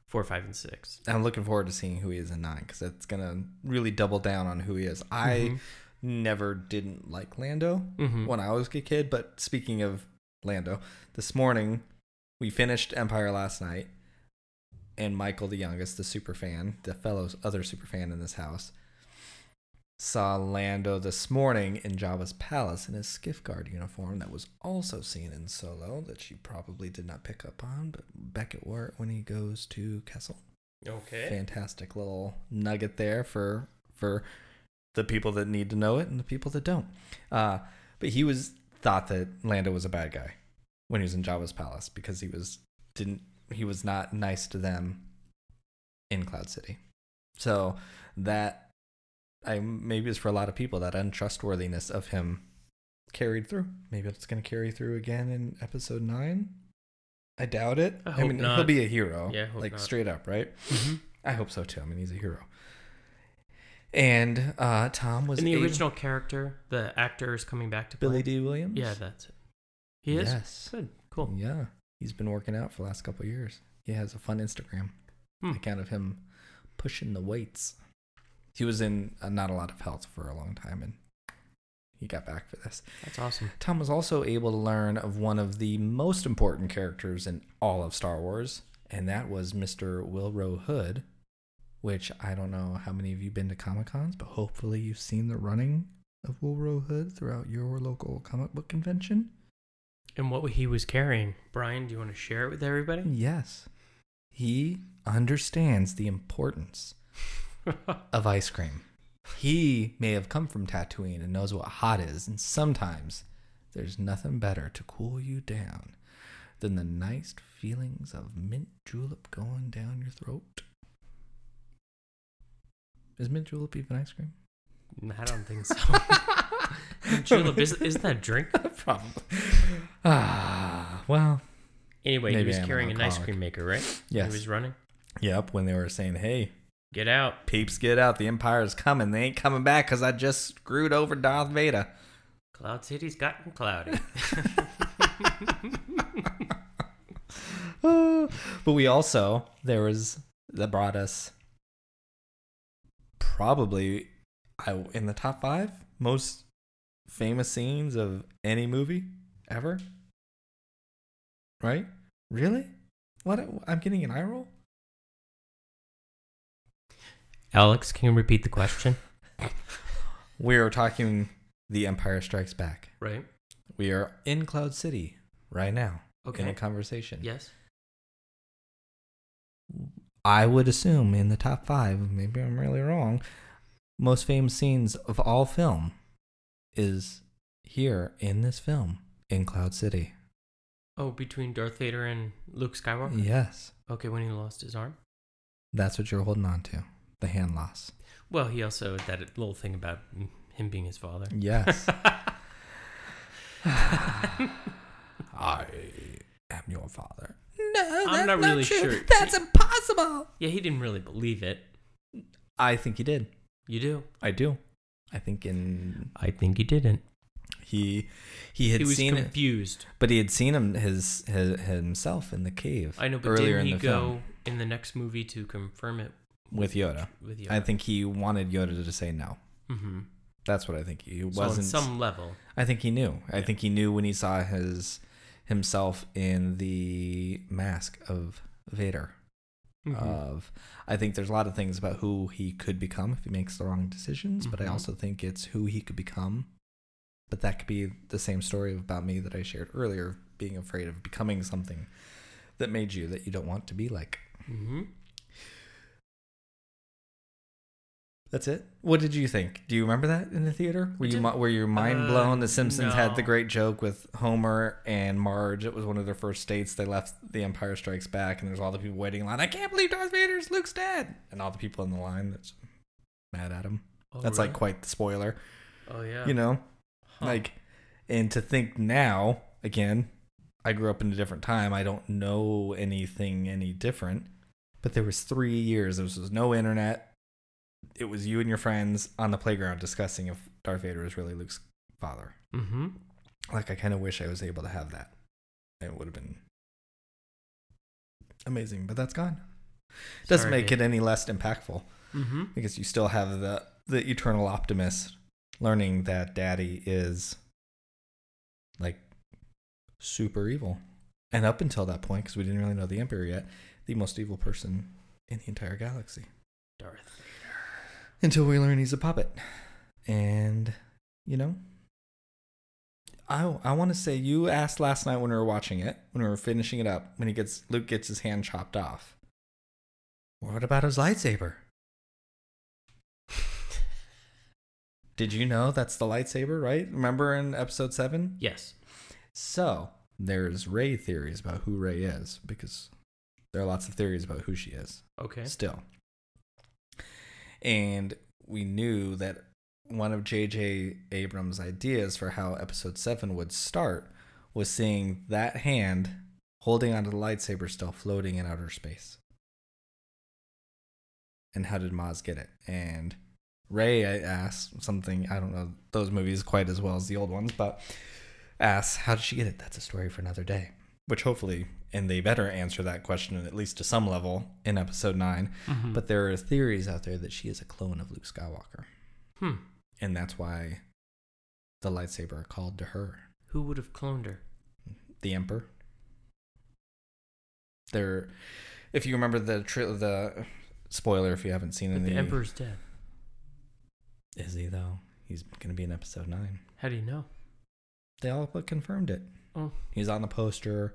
four, five, and six. I'm looking forward to seeing who he is in nine because it's going to really double down on who he is. I never didn't like Lando. Mhm. when I was a kid. But speaking of Lando, this morning we finished Empire last night, and Michael, the youngest, the super fan, the fellow other super fan in this house, saw Lando this morning in Jabba's palace in his skiff guard uniform that was also seen in Solo that she probably did not pick up on, but Beckett wore it when he goes to Kessel okay. fantastic little nugget there for for the people that need to know it and the people that don't. Uh, but he was thought that Lando was a bad guy when he was in Jabba's palace because he was didn't he was not nice to them in Cloud City. So that I maybe is for a lot of people that untrustworthiness of him carried through. Maybe it's going to carry through again in episode 9. I doubt it. I hope mean, he'll be a hero. Yeah, like not. straight up, right? hmm I hope so too. I mean, he's a hero. And uh, Tom was In the able- original character, the actor is coming back to play. Billy Dee Williams. Yeah, that's it. He is Yes. good. Cool. Yeah, he's been working out for the last couple of years. He has a fun Instagram Hmm. account of him pushing the weights. He was in uh, not a lot of health for a long time, and he got back for this. That's awesome. Tom was also able to learn of one of the most important characters in all of Star Wars, and that was Mr. Willrow Hood, which I don't know how many of you been to Comic Cons, but hopefully you've seen the running of Willrow Hood throughout your local comic book convention. And what he was carrying, Brian, do you want to share it with everybody? Yes. He understands the importance of ice cream. He may have come from Tatooine and knows what hot is, and sometimes there's nothing better to cool you down than the nice feelings of mint julep going down your throat. Is mint julep even ice cream? I don't think so. Julep, is, isn't that a drink? Probably. Ah, well, Anyway, Maybe he was I'm an carrying an ice alcoholic. cream maker, right? yes. He was running. Yep, when they were saying, hey, Get out. peeps, get out. The Empire's coming. They ain't coming back because I just screwed over Darth Vader. Cloud City's gotten cloudy. Uh, but we also there was that brought us probably I in the top five most famous scenes of any movie ever. Right? Really? What? I'm getting an eye roll. Alex, can you repeat the question? We are talking The Empire Strikes Back. Right. We are in Cloud City right now Okay. in a conversation. Yes. I would assume in the top five, maybe I'm really wrong, most famous scenes of all film is here in this film in Cloud City. Oh, between Darth Vader and Luke Skywalker? Yes, Okay, when he lost his arm? that's what you're holding on to the hand loss. Well, he also had that little thing about him being his father. Yes. I am your father. No, I'm not really sure. That's impossible. Yeah, he didn't really believe it. I think he did. You do? I do. I think in I think he didn't. he he had he was seen it. confused. But he had seen him his, his himself in the cave. I know, but earlier didn't in he the go film in the next movie to confirm it with Yoda. with you? I think he wanted Yoda to say no. Mm-hmm. That's what I think. He So on wasn't. some level, I think he knew. I think he knew when he saw his himself in the mask of Vader. Mhm. Of, I think there's a lot of things about who he could become if he makes the wrong decisions, but I Mhm. also think it's who he could become. But that could be the same story about me that I shared earlier, being afraid of becoming something that made you that you don't want to be like. Mhm. That's it. What did you think? Do you remember that in the theater? Were you were you mind uh, blown? The Simpsons had the great joke with Homer and Marge. It was one of their first dates. They left The Empire Strikes Back, and there's all the people waiting in line. I can't believe Darth Vader's Luke's dead, and all the people in the line that's mad at him. Oh, that's really? like quite the spoiler, oh yeah, you know. Huh. Like, and to think now again, I grew up in a different time. I don't know anything any different, but there was three years. There was no internet. It was you and your friends on the playground discussing if Darth Vader was really Luke's father. Mm-hmm. Like, I kind of wish I was able to have that. It would have been amazing, but that's gone. Doesn't Sorry, make it any less impactful Mm-hmm. because you still have the the eternal optimist learning that daddy is like super evil and up until that point because we didn't really know the emperor yet the most evil person in the entire galaxy Darth. Until we learn he's a puppet and you know i i want to say you asked last night when we were watching it when we were finishing it up when he gets luke gets his hand chopped off what about his lightsaber Did you know that's the lightsaber, right? Remember in episode 7? Yes. So, there's Rey theories about who Rey is because there are lots of theories about who she is Okay. still. And we knew that one of J.J. Abrams' ideas for how episode 7 would start was seeing that hand holding onto the lightsaber still floating in outer space. And how did Maz get it? And Ray I asked something, I don't know those movies quite as well as the old ones, but asks, how did she get it? That's a story for another day. Which hopefully and they better answer that question at least to some level in episode 9. Mhm. But there are theories out there that she is a clone of Luke Skywalker. hmm. And that's why the lightsaber called to her. Who would have cloned her? The Emperor. There, if you remember the tri- the spoiler, if you haven't seen it the Emperor's dead. is he though? He's gonna be in episode nine. How do you know? They all but confirmed it. Oh. He's on the poster.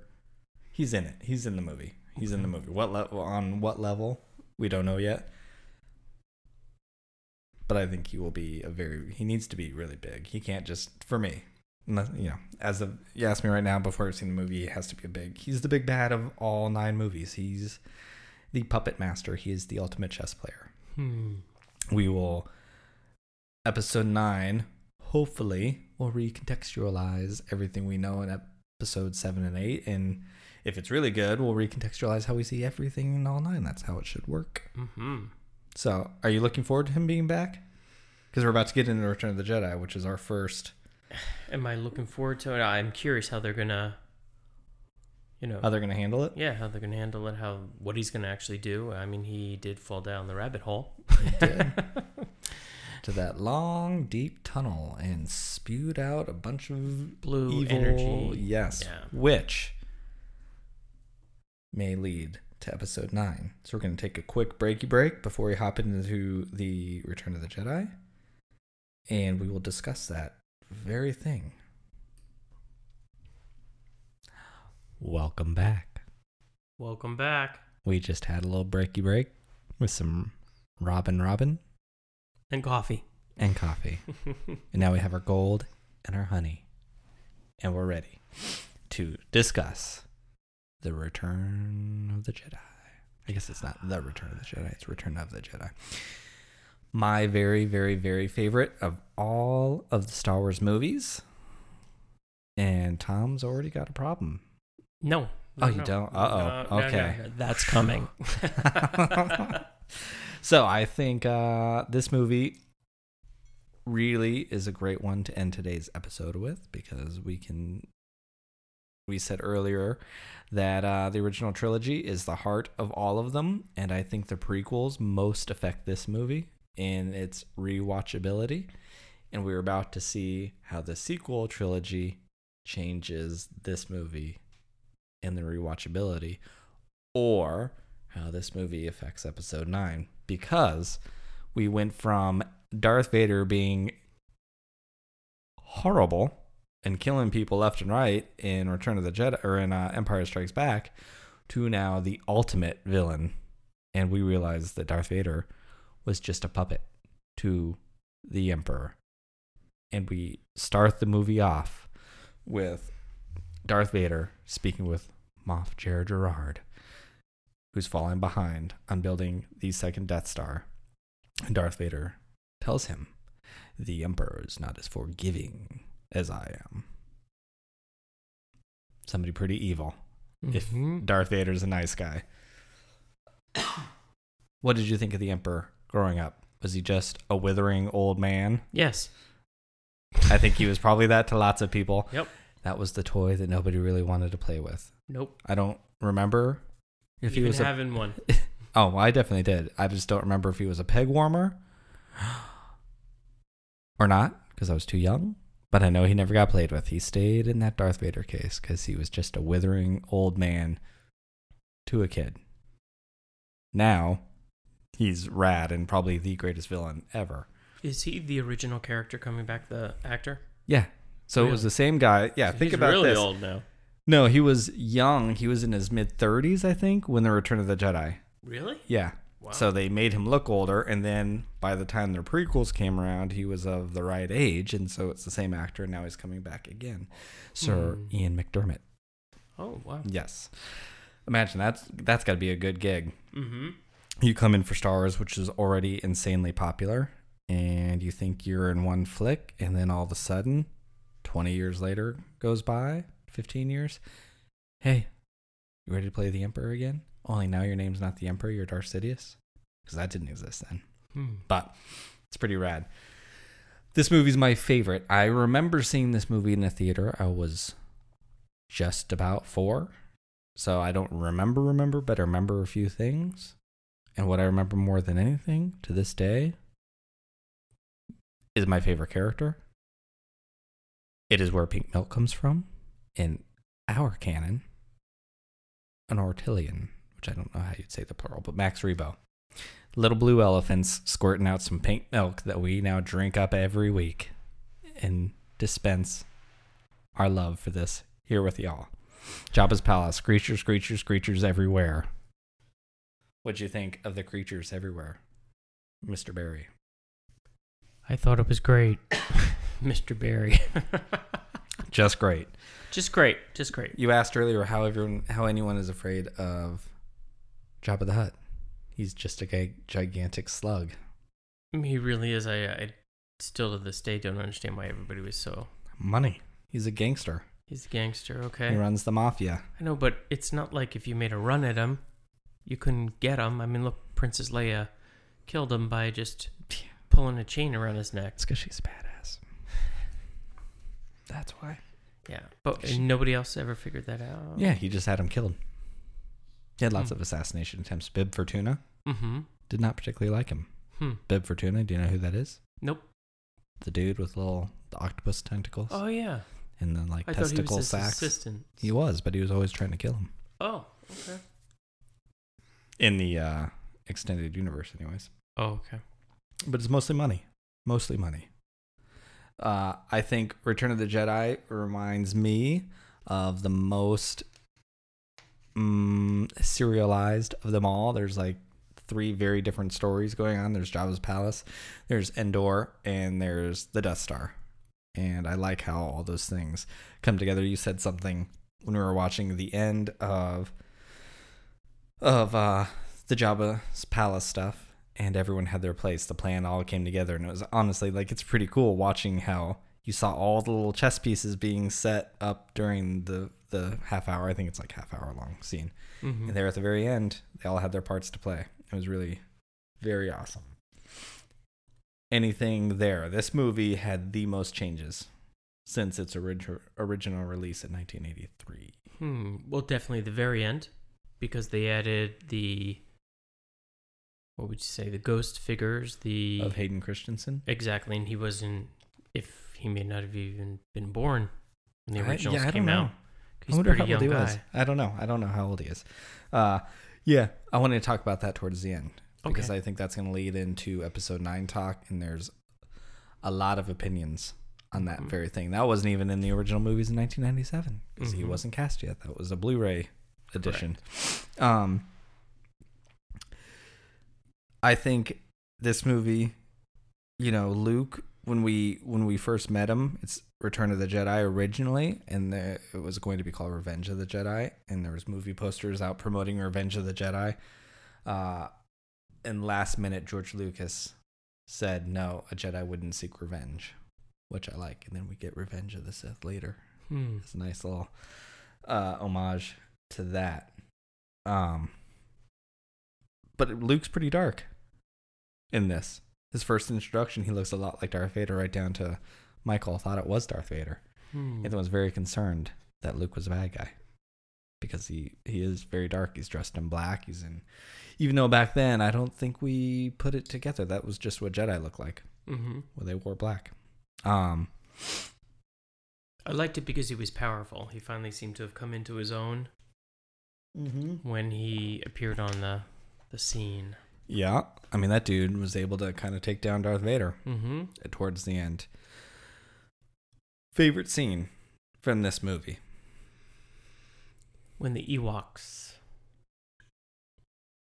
He's in it. He's in the movie. He's in the movie. What level? On what level? We don't know yet. But I think he will be a very. He needs to be really big. He can't just for me. You know, as of you ask me right now before I've seen the movie, he has to be a big. He's the big bad of all nine movies. He's the puppet master. He is the ultimate chess player Hmm. we will episode 9 hopefully will recontextualize everything we know in episode 7 and 8 and if it's really good we'll recontextualize how we see everything in all 9 that's how it should work Hmm. so are you looking forward to him being back because we're about to get into return of the jedi which is our first Am I looking forward to it? I'm curious how they're gonna, you know, how they're going to handle it yeah, how they're gonna handle it. How what he's gonna actually do. I mean, he did fall down the rabbit hole. He did. to that long deep tunnel and spewed out a bunch of Blue evil energy. yes Yeah. which may lead to episode 9 so we're going to take a quick breaky break before we hop into the return of the jedi. And we will discuss that very thing. Welcome back. Welcome back. we just had a little breaky break with some robin robin. And coffee. and coffee. And now we have our gold and our honey. And we're ready to discuss the return of the jedi i guess it's not the return of the jedi it's return of the jedi my very very very favorite of all of the star wars movies and tom's already got a problem No. Oh, no, you don't? Uh-oh. No, no, no, Okay. no. That's coming. so I think uh, this movie really is a great one to end today's episode with because we can. We said earlier that uh, the original trilogy is the heart of all of them, and I think the prequels most affect this movie in its rewatchability. And we're about to see how the sequel trilogy changes this movie and the rewatchability, or how this movie affects episode 9 because we went from Darth Vader being horrible and killing people left and right in Return of the Jedi or in uh, Empire Strikes Back to now the ultimate villain and we realize that Darth Vader was just a puppet to the Emperor and we start the movie off with Darth Vader speaking with Moff Jerjerrod who's falling behind on building the second Death Star. And Darth Vader tells him, The Emperor is not as forgiving as I am. Somebody pretty evil. If Mhm. Darth Vader's a nice guy. what did you think of the Emperor growing up? Was he just a withering old man? Yes. I think he was probably that to lots of people. Yep. That was the toy that nobody really wanted to play with. Nope. I don't remember if he Even was a having one. Oh, well, I definitely did. I just don't remember if he was a peg warmer or not because I was too young. But I know he never got played with. He stayed in that Darth Vader case because he was just a withering old man to a kid. Now, he's rad and probably the greatest villain ever. Is he the original character coming back? The actor? Yeah. So it was the same guy. Yeah, So think he's about really this. old now. No, he was young. He was in his mid 30s, I think, when the Return of the Jedi. Really? Yeah. Wow. So they made him look older, and then by the time their prequels came around, he was of the right age, and so it's the same actor. And now he's coming back again, Sir Hmm. Ian McDiarmid. oh wow. Yes, imagine that's that's got to be a good gig. Mm-hmm. You come in for Star Wars, which is already insanely popular, and you think you're in one flick, and then all of a sudden, twenty years later goes by, fifteen years. Hey, you ready to play the Emperor again? Only now your name's not the Emperor, you're Darth Sidious, because that didn't exist then Hmm. but it's pretty rad. This movie's my favorite. I remember seeing this movie in the theater. I was just about four, So I don't remember, remember, but I remember a few things. And what I remember more than anything to this day is my favorite character. It is where pink milk comes from in our canon, an Ortolan, which I don't know how you'd say the plural, but Max Rebo. Little blue elephants squirting out some pink milk that we now drink up every week and dispense our love for this here with y'all. Jabba's palace, creatures, creatures, creatures everywhere. What'd you think of the creatures everywhere, Mr. Barry? I thought it was great, Mr. Barry. Just great. just great, just great. You asked earlier how everyone, how anyone is afraid of Jabba the Hutt. He's just a gigantic slug. He really is. I, I still to this day don't understand why everybody was so. Money. He's a gangster. He's a gangster, okay. He runs the mafia. I know, but it's not like if you made a run at him, you couldn't get him. I mean, look, Princess Leia killed him by just pulling a chain around his neck. It's because she's a badass. That's why. Yeah, but nobody else ever figured that out. Yeah, he just had him killed. He had lots Hmm. of assassination attempts. Bib Fortuna Mm-hmm. did not particularly like him. Hmm. Bib Fortuna, do you know who that is? Nope. The dude with little the octopus tentacles Oh yeah. and then like I he testicle his sacks. assistant. He was, but he was always trying to kill him. Oh. Okay. In the uh, extended universe, anyways. Oh okay. But it's mostly money. Mostly money. Uh, I think Return of the Jedi reminds me of the most mm, serialized of them all. There's like three very different stories going on. There's Jabba's Palace, there's Endor, and there's the Death Star. And I like how all those things come together. You said something when we were watching the end of of uh, the Jabba's Palace stuff, and everyone had their place. The plan all came together, and it was honestly like it's pretty cool watching how you saw all the little chess pieces being set up during the the half hour. I think it's like half hour long scene, Mm-hmm. and there at the very end, they all had their parts to play. It was really very awesome. Anything there? This movie had the most changes since its orig- original release in 1983. Hmm. Well, definitely the very end, because they added the. What would you say? The ghost figures. The Of Hayden Christensen. exactly, and he wasn't. If he may not have even been born when the originals yeah, I don't came know. out. He's I wonder how old he guy. was. I don't know. I don't know how old he is. Uh, yeah, I wanted to talk about that towards the end because Okay. I think that's going to lead into episode nine talk, and there's a lot of opinions on that Mhm. very thing. That wasn't even in the original movies in 1997 because he Mhm. wasn't cast yet. That was a Blu-ray edition. Um, I think this movie, you know, Luke when we when we first met him, it's Return of the Jedi originally, and the, it was going to be called Revenge of the Jedi, and there was movie posters out promoting Revenge of the Jedi. Uh, and last minute, George Lucas said no, a Jedi wouldn't seek revenge, which I like, and then we get Revenge of the Sith later. Hmm. It's a nice little uh, homage to that. Um, but Luke's pretty dark in this. His first introduction, he looks a lot like Darth Vader, right down to Michael thought it was Darth Vader. Hmm. And was very concerned that Luke was a bad guy because he he is very dark. He's dressed in black. He's in, even though back then I don't think we put it together. That was just what Jedi looked like Mm-hmm. when they wore black. Um, I liked it because he was powerful. He finally seemed to have come into his own when he appeared on the the scene. Yeah, I mean that dude was able to kind of take down Darth Vader. Mm-hmm. towards the end. Favorite scene from this movie? When the Ewoks,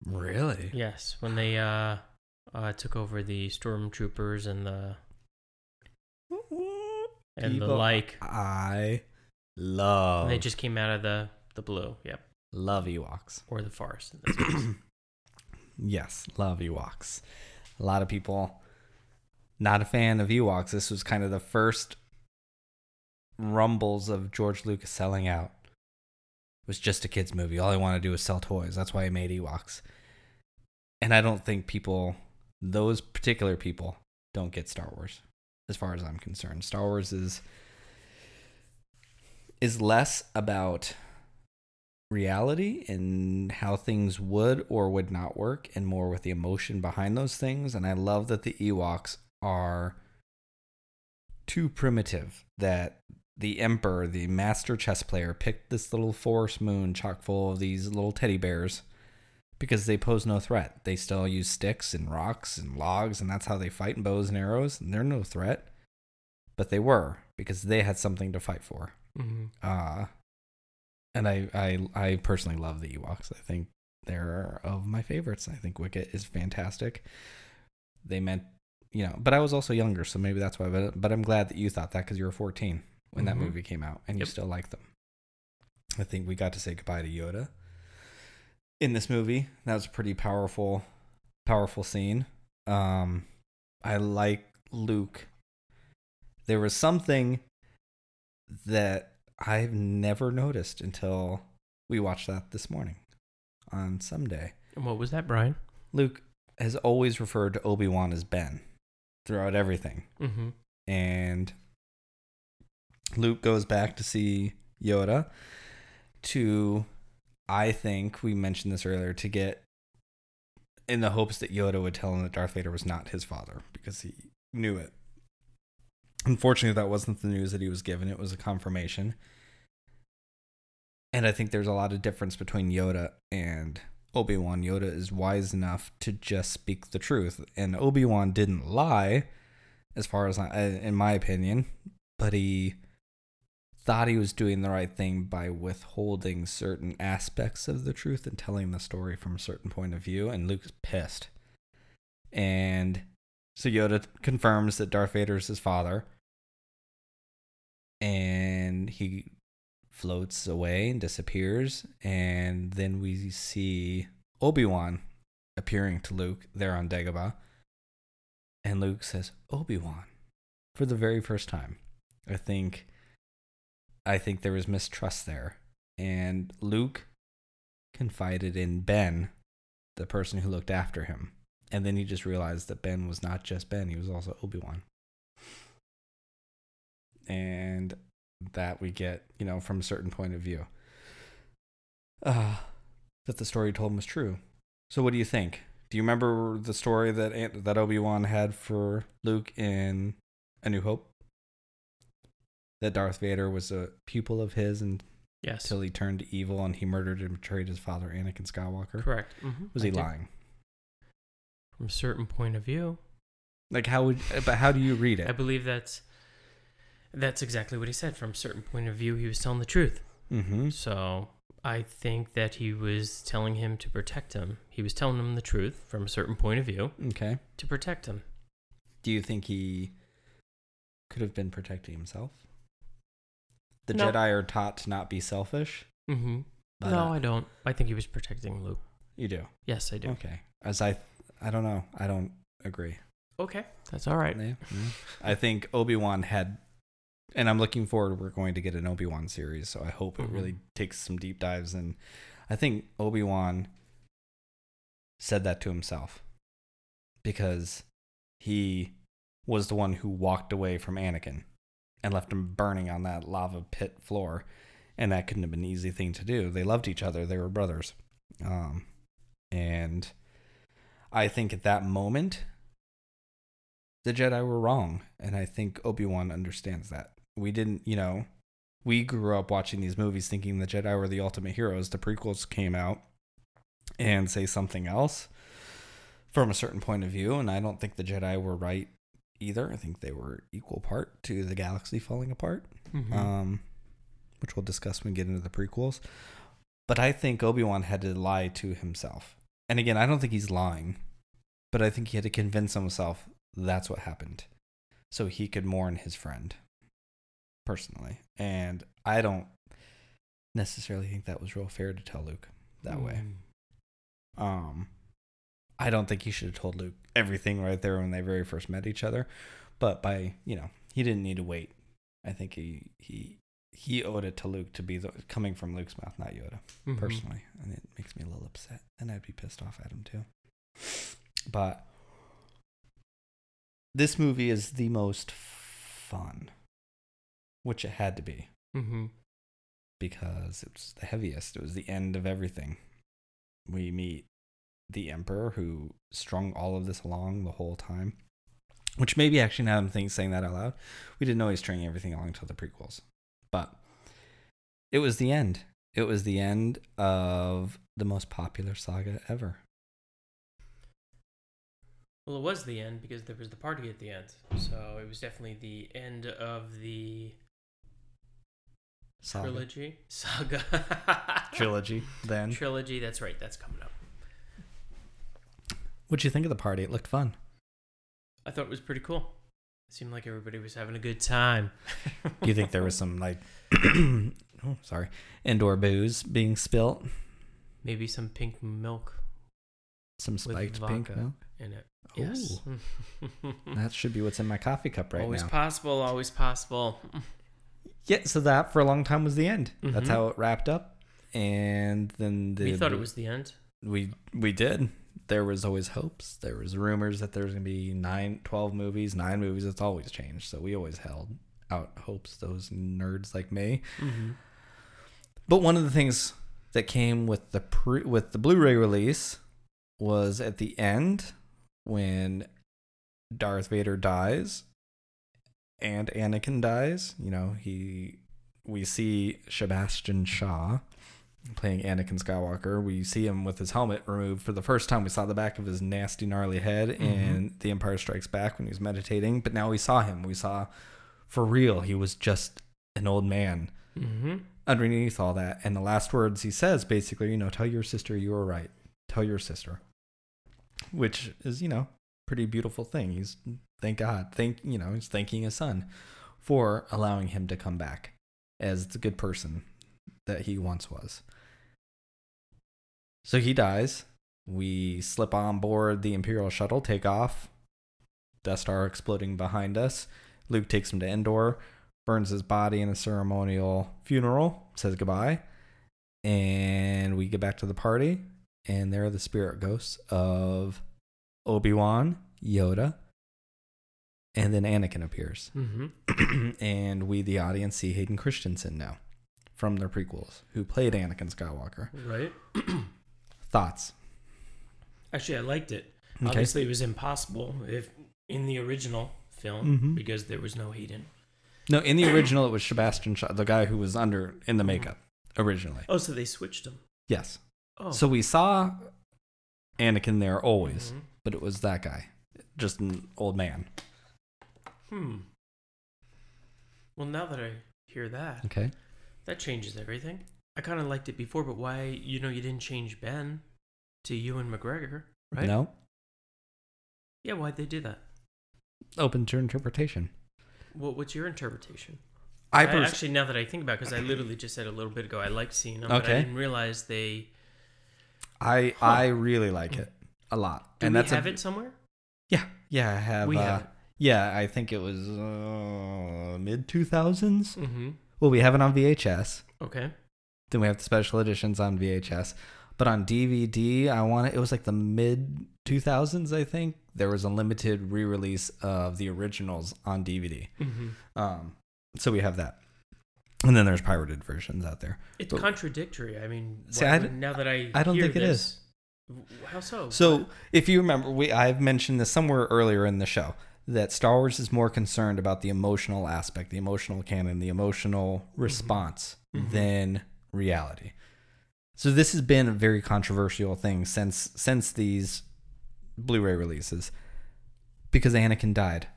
Really? yes, when they uh, uh took over the stormtroopers and the and the like, I love. and they just came out of the the blue. Yep, love Ewoks. or the farce. Yes, love Ewoks. A lot of people not a fan of Ewoks. This was kind of the first rumbles of George Lucas selling out. It was just a kids movie. All he wanted to do was sell toys. That's why he made Ewoks. And I don't think people, those particular people, don't get Star Wars, as far as I'm concerned. Star Wars is is less about reality and how things would or would not work and more with the emotion behind those things and I love that the Ewoks are too primitive that the emperor, the master chess player picked this little forest moon chock full of these little teddy bears because they pose no threat. They still use sticks and rocks and logs and that's how they fight in bows and arrows and they're no threat. But they were because they had something to fight for. Mm-hmm. Uh, and I, I, I personally love the Ewoks. I think they're of my favorites. I think Wicket is fantastic. They meant, you know, but I was also younger, so maybe that's why. But, but I'm glad that you thought that because you were 14 when that Mhm. movie came out and you still like them. I think we got to say goodbye to Yoda in this movie. That was a pretty powerful, powerful scene. Um, I like Luke. There was something that I've never noticed until we watched that this morning on Someday. And what was that, Brian? Luke has always referred to Obi Wan as Ben throughout everything. Mm-hmm. And Luke goes back to see Yoda to, I think we mentioned this earlier, to get in the hopes that Yoda would tell him that Darth Vader was not his father because he knew it. Unfortunately, that wasn't the news that he was given, it was a confirmation. And I think there's a lot of difference between Yoda and Obi Wan. Yoda is wise enough to just speak the truth, and Obi Wan didn't lie, as far as I, in my opinion, but he thought he was doing the right thing by withholding certain aspects of the truth and telling the story from a certain point of view. And Luke's pissed, and so Yoda confirms that Darth Vader is his father, and he floats away and disappears. And then we see Obi Wan appearing to Luke there on Dagobah. And Luke says, Obi Wan, for the very first time. I think I think there was mistrust there. And Luke confided in Ben, the person who looked after him. And then he just realized that Ben was not just Ben, he was also Obi Wan. And that we get, you know, from a certain point of view. Uh, that the story told was true. So, what do you think? Do you remember the story that Ant- that Obi Wan had for Luke in A New Hope? That Darth Vader was a pupil of his and Yes. until he turned evil and he murdered and betrayed his father, Anakin Skywalker. Correct. Mm-hmm. Was he lying? From a certain point of view, Like how would? But how do you read it? I believe that's that's exactly what he said. From a certain point of view, he was telling the truth. Mm-hmm. So I think that he was telling him to protect him. He was telling him the truth from a certain point of view Okay. to protect him. Do you think he could have been protecting himself? The No. Jedi are taught to not be selfish. Mm-hmm. But, no, uh, I don't. I think he was protecting Luke. You do. Yes, I do. Okay. As I, I don't know. I don't agree. Okay, that's all right. Yeah, yeah. I think Obi Wan had, and I'm looking forward. We're going to get an Obi Wan series, so I hope it Mhm. really takes some deep dives. And I think Obi Wan said that to himself because he was the one who walked away from Anakin and left him burning on that lava pit floor, and that couldn't have been an easy thing to do. They loved each other; they were brothers, um, and I think at that moment the Jedi were wrong, and I think Obi Wan understands that. We didn't, you know, we grew up watching these movies thinking the Jedi were the ultimate heroes. The prequels came out and say something else from a certain point of view, and I don't think the Jedi were right either. I think they were equal part to the galaxy falling apart, Mhm. um, which we'll discuss when we get into the prequels. But I think Obi Wan had to lie to himself. And again, I don't think he's lying, but I think he had to convince himself that's what happened so he could mourn his friend personally. And I don't necessarily think that was real fair to tell Luke that way. Mm. Um, I don't think he should have told Luke everything right there when they very first met each other. But by you know, he didn't need to wait. I think he he he owed it to Luke to be the coming from Luke's mouth, not Yoda, Mhm. personally, and it makes me a little upset, and I'd be pissed off at him too. But this movie is the most fun, which it had to be. Mhm. because it was the heaviest. It was the end of everything. We meet the Emperor who strung all of this along the whole time. Which maybe actually now I'm thinking saying that out loud. We didn't know he was stringing everything along until the prequels. But it was the end. It was the end of the most popular saga ever. Well, it was the end because there was the party at the end. So it was definitely the end of the Saga. trilogy. Saga. Trilogy. Then. Trilogy, that's right. That's coming up. What'd you think of the party? It looked fun. I thought it was pretty cool. It seemed like everybody was having a good time. Do you think there was some like, oh, sorry, indoor booze being spilt? Maybe some pink milk Some spiked pink milk. in it. Yes. That should be what's in my coffee cup right always now. Always possible, always possible. Yeah, so that for a long time was the end. That's Mhm. how it wrapped up. And then the we thought it was the end. we we did. There was always hopes. There was rumors that there was gonna be nine, 12 movies, nine movies. It's always changed. So we always held out hopes. Those nerds like me. Mm-hmm. But one of the things that came with the pre- with the Blu-ray release was at the end when Darth Vader dies and Anakin dies. You know, he we see Sebastian Shaw playing Anakin Skywalker. We see him with his helmet removed for the first time. We saw the back of his nasty, gnarly head in The Empire Strikes Back when he was meditating. But now we saw him. We saw for real. He was just an old man Mm-hmm. underneath all that. And the last words he says basically, you know, tell your sister you were right. Tell your sister. Which is, you know, pretty beautiful thing. He's thank God. Thank you know, he's thanking his son for allowing him to come back as the good person that he once was. So he dies. We slip on board the Imperial shuttle, take off. Death Star exploding behind us. Luke takes him to Endor burns his body in a ceremonial funeral, says goodbye, and we get back to the party, and there are the spirit ghosts of Obi Wan, Yoda, and then Anakin appears, Mm-hmm. and we, the audience, see Hayden Christensen now from the prequels, who played Anakin Skywalker. Right. Thoughts? Actually, I liked it. Okay. Obviously, it was impossible if in the original film Mhm. because there was no Hayden. No, in the original, it was Sebastian Shaw, the guy who was under in the makeup originally. Oh, so they switched him. Yes. Oh. So we saw Anakin there always. Mhm. but it was that guy, just an old man. Hmm. Well, now that I hear that, Okay. that changes everything. I kind of liked it before, but why? You know, you didn't change Ben to Ewan McGregor, right? No, Yeah, why'd they do that? open to interpretation. What, what's your interpretation? I, I pers- actually, now that I think about, it, because I literally just said a little bit ago, I like seeing them, but I Okay. didn't realize they. I Huh. I really like it a lot. Do and we that's have a, it somewhere? Yeah, yeah, I have. we uh, have it. Yeah, I think it was uh, mid two thousands. Mm-hmm. Well, we have it on VHS. Okay. Then we have the special editions on VHS. But on DVD, I want it. It was like the mid two thousands, I think. There was a limited re-release of the originals on DVD. Mm-hmm. Um, so we have that. And then there's pirated versions out there. It's But- contradictory. I mean, See, why I now that I I don't think it is. this, How so? So, if you remember, we I've mentioned this somewhere earlier in the show that Star Wars is more concerned about the emotional aspect, the emotional canon, the emotional response Mhm. than reality. So this has been a very controversial thing since since these Blu-ray releases because Anakin died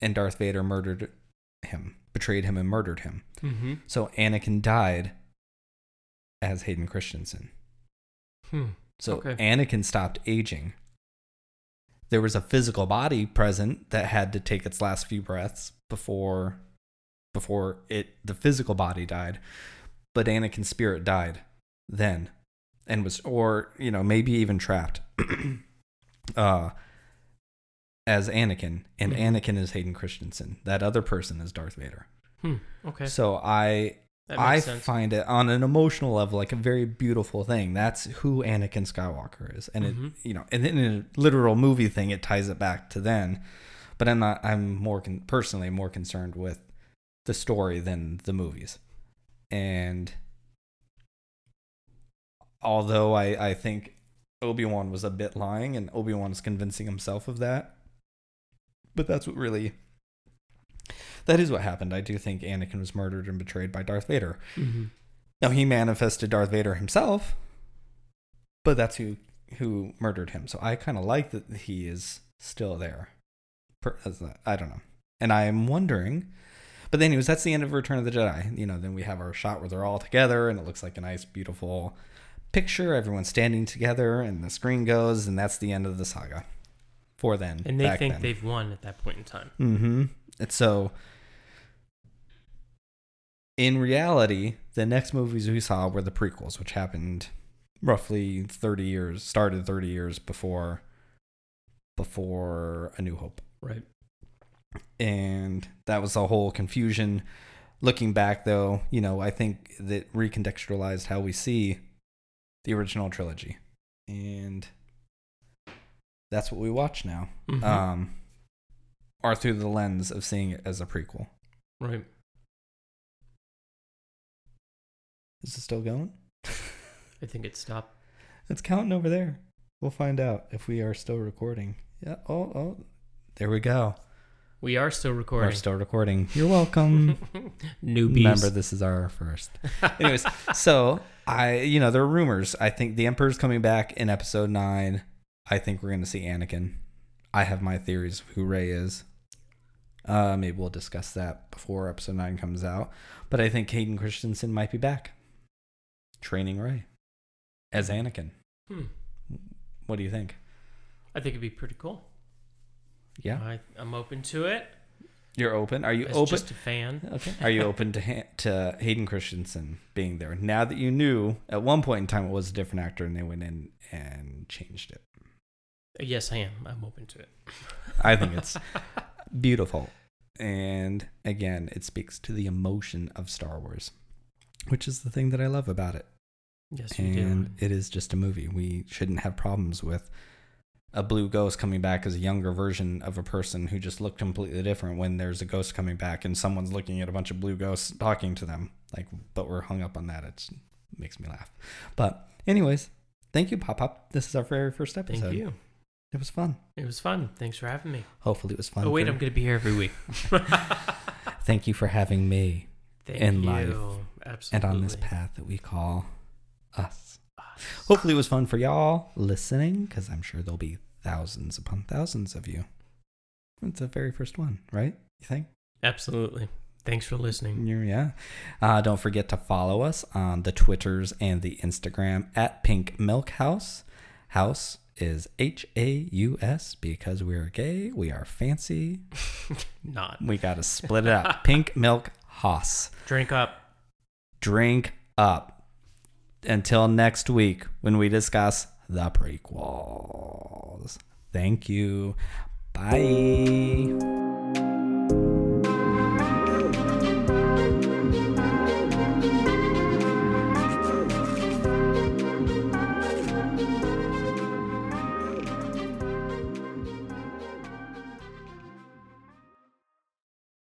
and Darth Vader murdered him, betrayed him and murdered him. Mm-hmm. So Anakin died as Hayden Christensen. Hmm. So Okay. Anakin stopped aging. There was a physical body present that had to take its last few breaths before before it the physical body died. But Anakin's spirit died then and was or you know maybe even trapped uh as Anakin and Mhm. Anakin is Hayden Christensen. That other person is Darth Vader. Hmm. Okay. So I I sense. find it on an emotional level like a very beautiful thing. That's who Anakin Skywalker is, and Mhm. it you know, and then in a literal movie thing, it ties it back to then. But I'm not. I'm more con- personally more concerned with the story than the movies, And although I, I think Obi Wan was a bit lying and Obi Wan is convincing himself of that, but that's what really. That is what happened. I do think Anakin was murdered and betrayed by Darth Vader. Mm-hmm. Now he manifested Darth Vader himself, but that's who who murdered him. So I kind of like that he is still there. Per- as a- I don't know, and I am wondering. But anyways, that's the end of Return of the Jedi. You know, then we have our shot where they're all together, and it looks like a nice, beautiful picture. Everyone's standing together, and the screen goes, and that's the end of the saga. For then, And they think then. they've won at that point in time. Mm-hmm. And so, in reality, the next movies we saw were the prequels, which happened roughly 30 years, started 30 years before before A New Hope. Right. And that was a whole confusion. Looking back, though, you know, I think that recontextualized how we see the original trilogy. And that's what we watch now Mhm. um, are through the lens of seeing it as a prequel. right. Is it still going? I think it stopped. It's counting over there. We'll find out if we are still recording. Yeah. Oh, oh. There we go. We are still recording. We're still recording. You're welcome. Newbies. Remember, this is our first. Anyways, so I, you know, there are rumors. I think the Emperor's coming back in episode nine. I think we're going to see Anakin. I have my theories of who Rey is. Uh, maybe we'll discuss that before episode nine comes out. But I think Hayden Christensen might be back, training Rey as Anakin. Hmm. What do you think? I think it'd be pretty cool. Yeah, I, I'm open to it. you're open. Are you As open? just a fan. Okay. Are you open to ha- to Hayden Christensen being there now that you knew at one point in time it was a different actor and they went in and changed it? Yes, I am. I'm open to it. I think it's beautiful, and again, it speaks to the emotion of Star Wars, which is the thing that I love about it. Yes, we And do. it is just a movie. We shouldn't have problems with a blue ghost coming back as a younger version of a person who just looked completely different when there's a ghost coming back and someone's looking at a bunch of blue ghosts talking to them. Like, but we're hung up on that. It makes me laugh. But, anyways, thank you, Pop Pop. This is our very first episode. Thank you. It was fun. It was fun. Thanks for having me. Hopefully, it was fun. oh wait, for- I'm gonna be here every week. Thank you for having me Thank In you. life Absolutely. and on this path that we call us. Hopefully, it was fun for y'all listening because I'm sure there'll be thousands upon thousands of you. It's the very first one, right? You think? Absolutely. Thanks for listening. Yeah. Uh, don't forget to follow us on the Twitters and the Instagram at Pink Milk Haus. House is H A U S because we're gay. We are fancy. Not. We got to split it up. Pink Milk Haus. Drink up. drink up until next week when we discuss the prequels. Thank you. Bye.